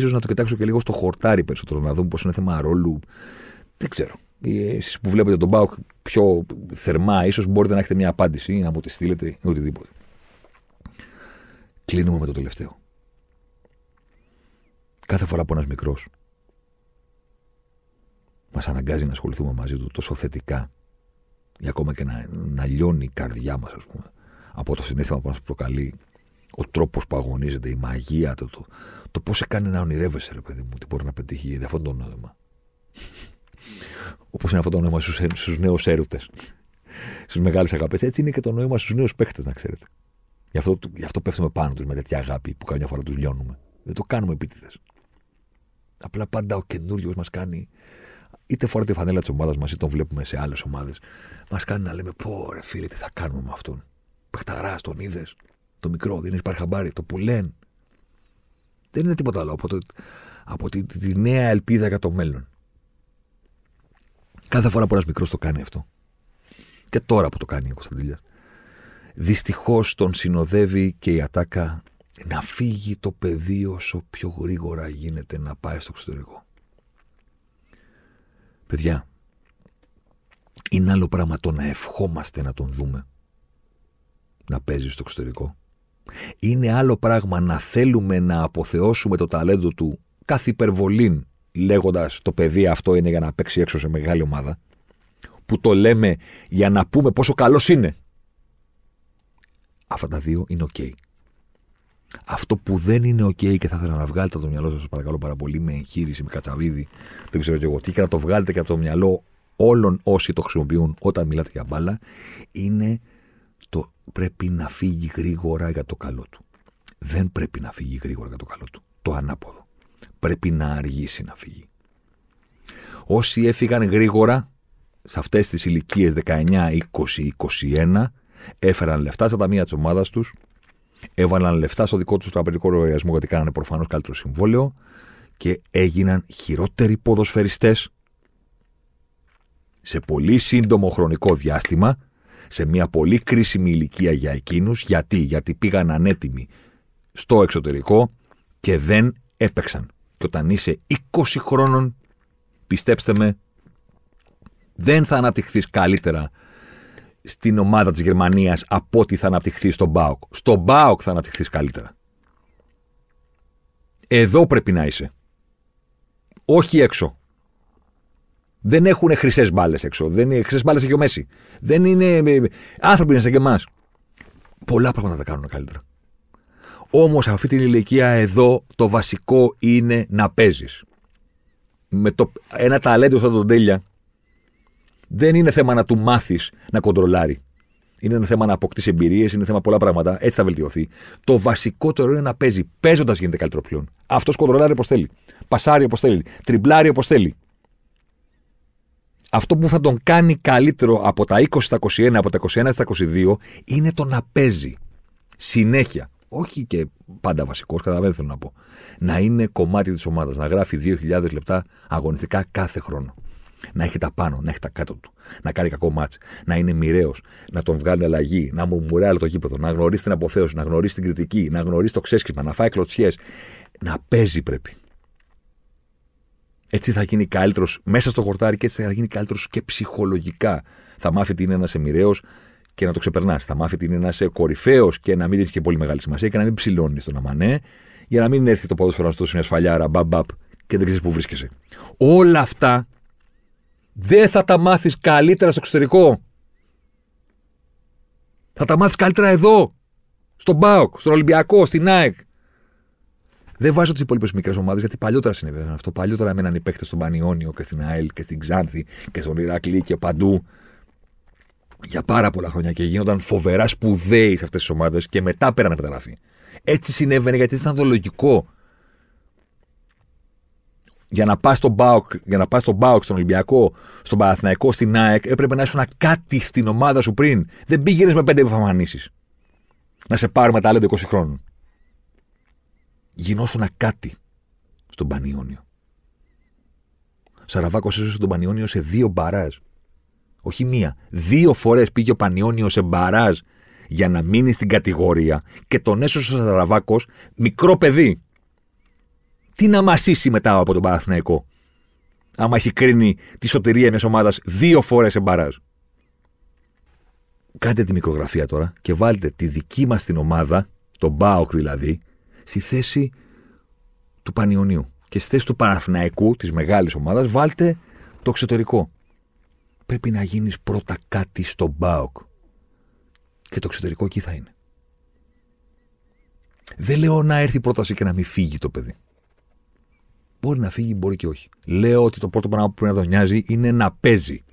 σω να το κοιτάξω και λίγο στο χορτάρι περισσότερο, να δούμε πώ είναι θέμα ρόλου. Δεν ξέρω. Εσείς που βλέπετε τον Μπάουκ πιο θερμά, ίσως μπορείτε να έχετε μια απάντηση ή να μου τη στείλετε ή οτιδήποτε. Κλείνουμε με το τελευταίο. Κάθε φορά που ένας μικρός μας αναγκάζει να ασχοληθούμε μαζί του τόσο θετικά, ή ακόμα και να, να λιώνει η καρδιά μας, ας πούμε, από το συνέστημα που μας προκαλεί, ο τρόπος που αγωνίζεται, η μαγεία, το, το, το πώς σε κάνει να ονειρεύεσαι, ρε παιδί μου, τι μπορεί να πετύχει για αυτό το νόημα. Όπως είναι αυτό το νόημα στους νέους έρωτες, στους μεγάλες αγάπε. Έτσι είναι και το νόημα στους νέους παίχτες, να ξέρετε. Γι' αυτό, γι αυτό πέφτουμε πάνω τους με τέτοια αγάπη που καμιά φορά τους λιώνουμε. Δεν το κάνουμε επίτηδες. Απλά πάντα ο καινούριο μας κάνει, είτε φορά τη φανέλα της ομάδας μας, είτε τον βλέπουμε σε άλλες ομάδες, μας κάνει να λέμε: Πω, ρε φίλε, τι θα κάνουμε με αυτόν. Πεχταρά, τον είδες. Το μικρό, δεν υπάρχει χαμπάρι, το πουλέν. Δεν είναι τίποτα άλλο από, το, από τη, τη, νέα ελπίδα για το μέλλον. Κάθε φορά που ένας μικρός το κάνει αυτό. Και τώρα που το κάνει ο Κωνσταντήλια. Δυστυχώς τον συνοδεύει και η ατάκα να φύγει το παιδί όσο πιο γρήγορα γίνεται να πάει στο εξωτερικό. Παιδιά, είναι άλλο πράγμα το να ευχόμαστε να τον δούμε να παίζει στο εξωτερικό. Είναι άλλο πράγμα να θέλουμε να αποθεώσουμε το ταλέντο του καθ' υπερβολήν λέγοντας το παιδί αυτό είναι για να παίξει έξω σε μεγάλη ομάδα που το λέμε για να πούμε πόσο καλός είναι. Αυτά τα δύο είναι οκ. Αυτό που δεν είναι οκ και θα ήθελα να βγάλετε από το μυαλό σας, παρακαλώ πάρα πολύ, με εγχείρηση, με κατσαβίδι, δεν ξέρω και εγώ τι, και να το βγάλετε και από το μυαλό όλων όσοι το χρησιμοποιούν όταν μιλάτε για μπάλα, είναι το πρέπει να φύγει γρήγορα για το καλό του. Δεν πρέπει να φύγει γρήγορα για το καλό του. Το ανάποδο. Πρέπει να αργήσει να φύγει. Όσοι έφυγαν γρήγορα σε αυτές τις ηλικίες 19, 20, 21, έφεραν λεφτά στα ταμεία της ομάδας τους, έβαλαν λεφτά στο δικό τους τραπεζικό λογαριασμό γιατί κάνανε προφανώς καλύτερο συμβόλαιο και έγιναν χειρότεροι ποδοσφαιριστές σε πολύ σύντομο χρονικό διάστημα, σε μια πολύ κρίσιμη ηλικία για εκείνους. Γιατί, γιατί πήγαν ανέτοιμοι στο εξωτερικό και δεν έπαιξαν. Και όταν είσαι 20 χρόνων, πιστέψτε με, δεν θα αναπτυχθείς καλύτερα στην ομάδα της Γερμανίας από ό,τι θα αναπτυχθεί στον Μπάουκ. Στον Μπάουκ θα αναπτυχθείς καλύτερα. Εδώ πρέπει να είσαι. Όχι έξω. Δεν έχουν χρυσές μπάλες έξω. Δεν είναι χρυσές μπάλες έχει ο Μέση. Δεν είναι. Ε, άνθρωποι είναι σαν και εμάς. Πολλά πράγματα τα κάνουν καλύτερα. Όμως αυτή την ηλικία εδώ το βασικό είναι να παίζεις. Με το, ένα ταλέντο σαν τον Τέλεια δεν είναι θέμα να του μάθεις να κοντρολάρει. Είναι ένα θέμα να αποκτήσει εμπειρίες, είναι θέμα πολλά πράγματα. Έτσι θα βελτιωθεί. Το βασικότερο είναι να παίζει. Παίζοντας γίνεται καλύτερο πλέον. Αυτός κοντρολάρει όπως θέλει. Πασάρει όπως θέλει. Τριμπλάρει όπως θέλει. Αυτό που θα τον κάνει καλύτερο από τα 20 στα 21, από τα 21 στα 22, είναι το να παίζει. Συνέχεια. Όχι και πάντα βασικός, καταλαβαίνετε θέλω να πω. Να είναι κομμάτι της ομάδας. Να γράφει 2.000 λεπτά αγωνιστικά κάθε χρόνο να έχει τα πάνω, να έχει τα κάτω του, να κάνει κακό μάτς, να είναι μοιραίος, να τον βγάλει αλλαγή, να μουρμουράει το γήπεδο, να γνωρίσει την αποθέωση, να γνωρίσει την κριτική, να γνωρίσει το ξέσκισμα, να φάει κλωτσιές. Να παίζει πρέπει. Έτσι θα γίνει καλύτερος μέσα στο χορτάρι και έτσι θα γίνει καλύτερος και ψυχολογικά. Θα μάθει τι είναι να είσαι μοιραίος και να το ξεπερνάς. Θα μάθει τι είναι να είσαι κορυφαίος και να μην δίνει και πολύ μεγάλη σημασία και να μην ψηλώνεις τον αμανέ, για να μην έρθει το ποδόσφαιρο να σου μια σφαλιάρα, μπαμπ, και δεν ξέρεις που βρίσκεσαι. Όλα αυτά δεν θα τα μάθεις καλύτερα στο εξωτερικό. Θα τα μάθεις καλύτερα εδώ. Στον ΠΑΟΚ, στον Ολυμπιακό, στην ΑΕΚ. Δεν βάζω τις υπόλοιπες μικρές ομάδες γιατί παλιότερα συνέβαινε αυτό. Παλιότερα έμεναν οι παίκτες στον Πανιόνιο και στην ΑΕΛ και στην Ξάνθη και στον Ηρακλή και παντού για πάρα πολλά χρόνια και γίνονταν φοβερά σπουδαίοι σε αυτές τις ομάδες και μετά πέραν μεταγραφή. Έτσι συνέβαινε γιατί ήταν το λογικό για να πας στον Μπάουκ, για να πας στον Μπάουκ, στον Ολυμπιακό, στον Παναθηναϊκό, στην ΑΕΚ, έπρεπε να ήσουν κάτι στην ομάδα σου πριν. Δεν πήγαινες με πέντε εμφανίσεις. Να σε πάρουμε τα άλλα 20 χρόνων. Γινόσουν κάτι στον Πανιόνιο. Σαραβάκος έσωσε τον Πανιόνιο σε δύο μπαράζ. Όχι μία. Δύο φορές πήγε ο Πανιόνιο σε μπαράζ για να μείνει στην κατηγορία και τον έσωσε ο Σαραβάκος μικρό παιδί. Τι να μασίσει μετά από τον Παναθηναϊκό, άμα έχει κρίνει τη σωτηρία μιας ομάδας δύο φορές σε μπαράζ. Κάντε τη μικρογραφία τώρα και βάλτε τη δική μας την ομάδα, τον ΠΑΟΚ δηλαδή, στη θέση του Πανιωνίου. Και στη θέση του Παναθηναϊκού, της μεγάλης ομάδας, βάλτε το εξωτερικό. Πρέπει να γίνεις πρώτα κάτι στον ΠΑΟΚ. Και το εξωτερικό εκεί θα είναι. Δεν λέω να έρθει πρόταση και να μην φύγει το παιδί. Μπορεί να φύγει, μπορεί και όχι. Λέω ότι το πρώτο πράγμα που πρέπει να τον νοιάζει είναι να παίζει.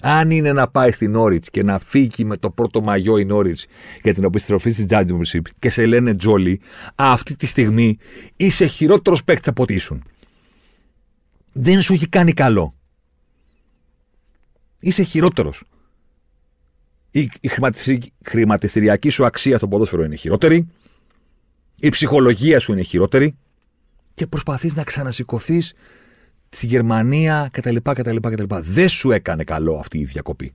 Αν είναι να πάει στην Όριτ και να φύγει με το πρώτο μαγιό η Όριτ για την επιστροφή στη Championship και σε λένε Τζόλι, αυτή τη στιγμή είσαι χειρότερος παίκτης από ό,τι ήσουν. Δεν σου έχει κάνει καλό. Είσαι χειρότερος. Η, η χρηματιστηριακή σου αξία στο ποδόσφαιρο είναι χειρότερη. Η ψυχολογία σου είναι χειρότερη. Και προσπαθείς να ξανασηκωθείς στη Γερμανία κτλ, κτλ, κτλ. Δεν σου έκανε καλό αυτή η διακοπή.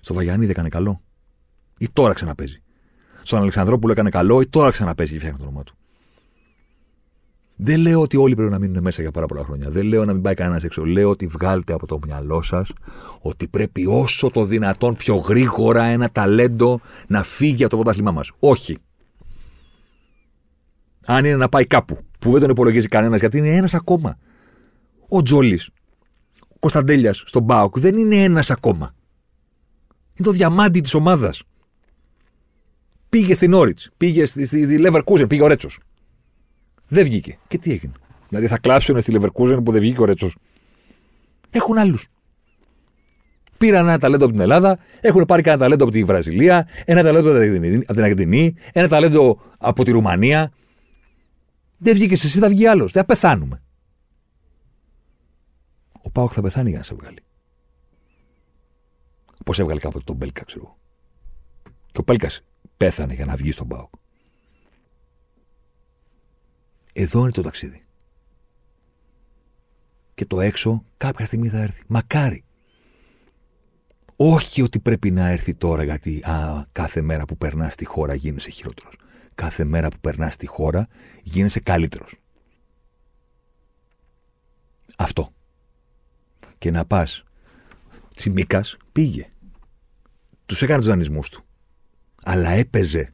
Στο Βαγιάννη δεν έκανε καλό. Ή τώρα ξαναπέζει. Στον Αλεξανδρόπουλο έκανε καλό ή τώρα ξαναπέζει και φτιάχνει το όνομά του. Δεν λέω ότι όλοι πρέπει να μείνουν μέσα για πάρα πολλά χρόνια. Δεν λέω να μην πάει κανένας έξω. Λέω ότι βγάλετε από το μυαλό σας ότι πρέπει όσο το δυνατόν πιο γρήγορα ένα ταλέντο να φύγει από το πρωτάθλημά μας. Όχι. Αν είναι να πάει κάπου που δεν τον υπολογίζει κανένας γιατί είναι ένας ακόμα. Ο Τζόλης, ο Κωνσταντέλιας στον Μπάουκ δεν είναι ένας ακόμα. Είναι το διαμάντι της ομάδας. Πήγε στην Όριτς, πήγε στη, στη Leverkusen, πήγε ο Ρέτσος. Δεν βγήκε. Και τι έγινε. Δηλαδή θα κλάψουν στη Leverkusen που δεν βγήκε ο Ρέτσος. Έχουν άλλους. Πήραν ένα ταλέντο από την Ελλάδα, έχουν πάρει κανένα ταλέντο από τη Βραζιλία, ένα ταλέντο από την Αργεντινή, ένα ταλέντο από τη Ρουμανία. Δεν βγήκε εσύ, θα βγει άλλος. Δεν πεθάνουμε. Ο Πάοκ θα πεθάνει για να σε βγάλει. Πώς έβγαλε κάποτε τον Μπέλκα, ξέρω Και ο Πέλκας πέθανε για να βγει στον Πάοκ. Εδώ είναι το ταξίδι. Και το έξω κάποια στιγμή θα έρθει. Μακάρι. Όχι ότι πρέπει να έρθει τώρα γιατί α, κάθε μέρα που περνάς στη χώρα γίνεσαι χειρότερος. Κάθε μέρα που περνάς στη χώρα γίνεσαι καλύτερος. Αυτό. Και να πας. Τσιμίκας πήγε. Τους έκανε τους δανεισμούς του. Αλλά έπαιζε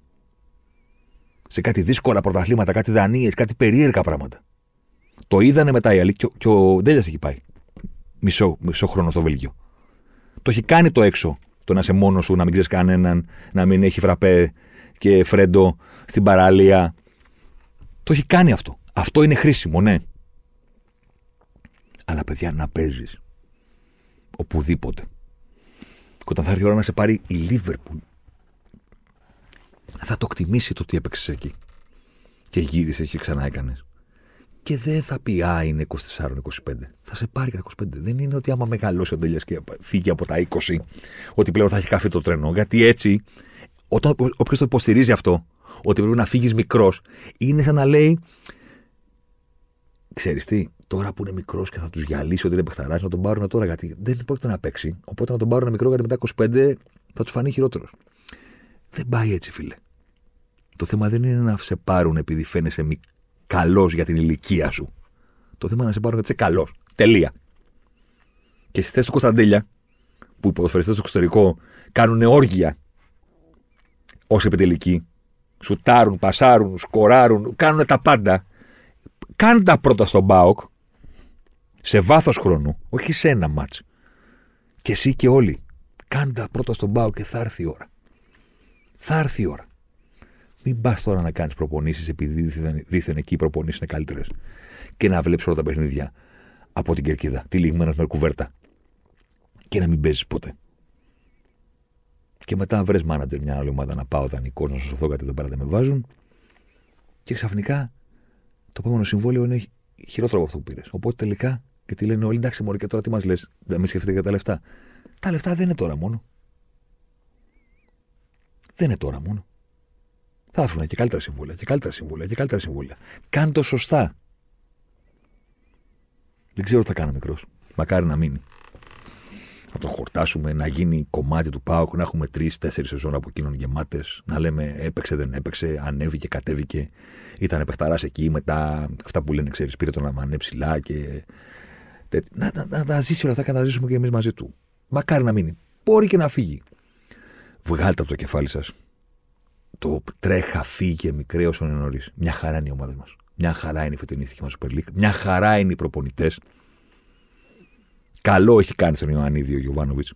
σε κάτι δύσκολα πρωταθλήματα, κάτι δανείες, κάτι περίεργα πράγματα. Το είδανε μετά οι άλλοι και, και ο Ντέλιας έχει πάει. Μισό, μισό χρόνο στο Βέλγιο. Το έχει κάνει το έξω. Το να είσαι μόνος σου, να μην ξέρεις κανέναν, να μην έχει φραπέ και φρέντο στην παραλία. Το έχει κάνει αυτό. Αυτό είναι χρήσιμο, ναι. Αλλά παιδιά, να παίζεις οπουδήποτε. Και όταν θα έρθει η ώρα να σε πάρει η Λίβερπουλ, θα το εκτιμήσει το ότι έπαιξες εκεί. Και γύρισες και ξανά έκανες. Και δεν θα πει Α, είναι 24-25. Θα σε πάρει και 25. Δεν είναι ότι άμα μεγαλώσει ο Ντέλια και φύγει από τα 20, ότι πλέον θα έχει καφέ το τρένο. Γιατί έτσι, όταν όποιος το υποστηρίζει αυτό, ότι πρέπει να φύγεις μικρός, είναι σαν να λέει. Ξέρεις τι, τώρα που είναι μικρός και θα τους γυαλίσει ότι είναι παιχταράς, να τον πάρουν τώρα γιατί δεν πρόκειται να παίξει. Οπότε να τον πάρουν μικρό γιατί μετά 25 θα τους φανεί χειρότερος. Δεν πάει έτσι, φίλε. Το θέμα δεν είναι να σε πάρουν επειδή φαίνεσαι καλός για την ηλικία σου. Το θέμα είναι να σε πάρουν γιατί είσαι καλός. Τελεία. Και στι θέσει του Κωνσταντέλια, που οι ποδοσφαιριστές στο εξωτερικό κάνουν όργια ω επιτελικοί, σουτάρουν, πασάρουν, σκοράρουν, κάνουν τα πάντα. Κάνε τα πρώτα στον Μπάοκ, σε βάθος χρόνου, όχι σε ένα μάτς. Και εσύ και όλοι. Κάνε τα πρώτα στον Μπάοκ και θα έρθει η ώρα. Θα έρθει η ώρα. Μην πας τώρα να κάνεις προπονήσεις επειδή δίθεν, δίθεν εκεί οι προπονήσεις είναι καλύτερες. Και να βλέπεις όλα τα παιχνίδια από την κερκίδα, τυλιγμένα με κουβέρτα. Και να μην παίζεις ποτέ. Και μετά βρες μάνατζερ μια άλλη ομάδα να πάω δανεικό, να σωθώ κάτι εδώ πέρα δεν με βάζουν. Και ξαφνικά το επόμενο συμβόλαιο είναι χειρότερο από αυτό που πήρες. Οπότε τελικά και τι λένε όλοι, εντάξει, Μωρή, και τώρα τι μας λες, δεν με σκεφτείτε για τα λεφτά. Τα λεφτά δεν είναι τώρα μόνο. Δεν είναι τώρα μόνο. Θα έρθουν και καλύτερα συμβούλια και καλύτερα συμβούλια και καλύτερα συμβούλια. Κάνε το σωστά. Δεν ξέρω τι θα κάνω μικρός. Μακάρι να μείνει. Να το χορτάσουμε, να γίνει κομμάτι του ΠΑΟΚ, να έχουμε τρει-τέσσερι σεζόν από εκείνον γεμάτες, να λέμε έπαιξε, δεν έπαιξε, ανέβηκε, κατέβηκε. Ήταν παιχταράς εκεί, μετά αυτά που λένε, ξέρεις, πήρε τον αμανέ ψηλά και. Να, να, να, να ζήσει όλα αυτά και να τα ζήσουμε και εμείς μαζί του. Μακάρι να μείνει. Μπορεί και να φύγει. Βγάλτε από το κεφάλι σας. Το τρέχα, φύγε, μικρέ όσο είναι νωρίς. Μια χαρά είναι η ομάδα μας. Μια χαρά είναι η φετινή στοιχεία μας Super League. Μια χαρά είναι οι προπονητές. Καλό έχει κάνει στον Ιωαννίδη ο Γιωβάνοβιτς.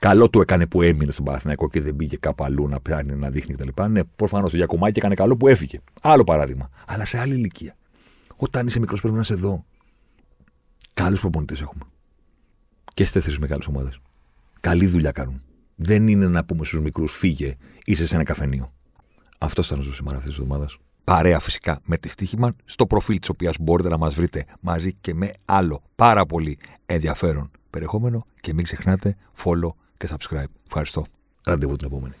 Καλό του έκανε που έμεινε στον Παναθηναϊκό και δεν πήγε κάπου αλλού να πιάνει, να δείχνει κτλ. Ναι, προφανώς το Γιακομάκη έκανε καλό που έφυγε. Άλλο παράδειγμα. Αλλά σε άλλη ηλικία. Όταν είσαι μικρός πρέπει να είσαι εδώ. Καλούς προπονητές έχουμε. Και στις τέσσερις μεγάλες ομάδες. Καλή δουλειά κάνουν. Δεν είναι να πούμε στους μικρούς φύγε, είσαι σε ένα καφενείο. Αυτό ήταν ο σήμερα αυτής της εβδομάδας παρέα φυσικά με τη Στίχημαν στο προφίλ της οποίας μπορείτε να μας βρείτε μαζί και με άλλο πάρα πολύ ενδιαφέρον περιεχόμενο και μην ξεχνάτε follow και subscribe. Ευχαριστώ. Ραντεβού την επόμενη.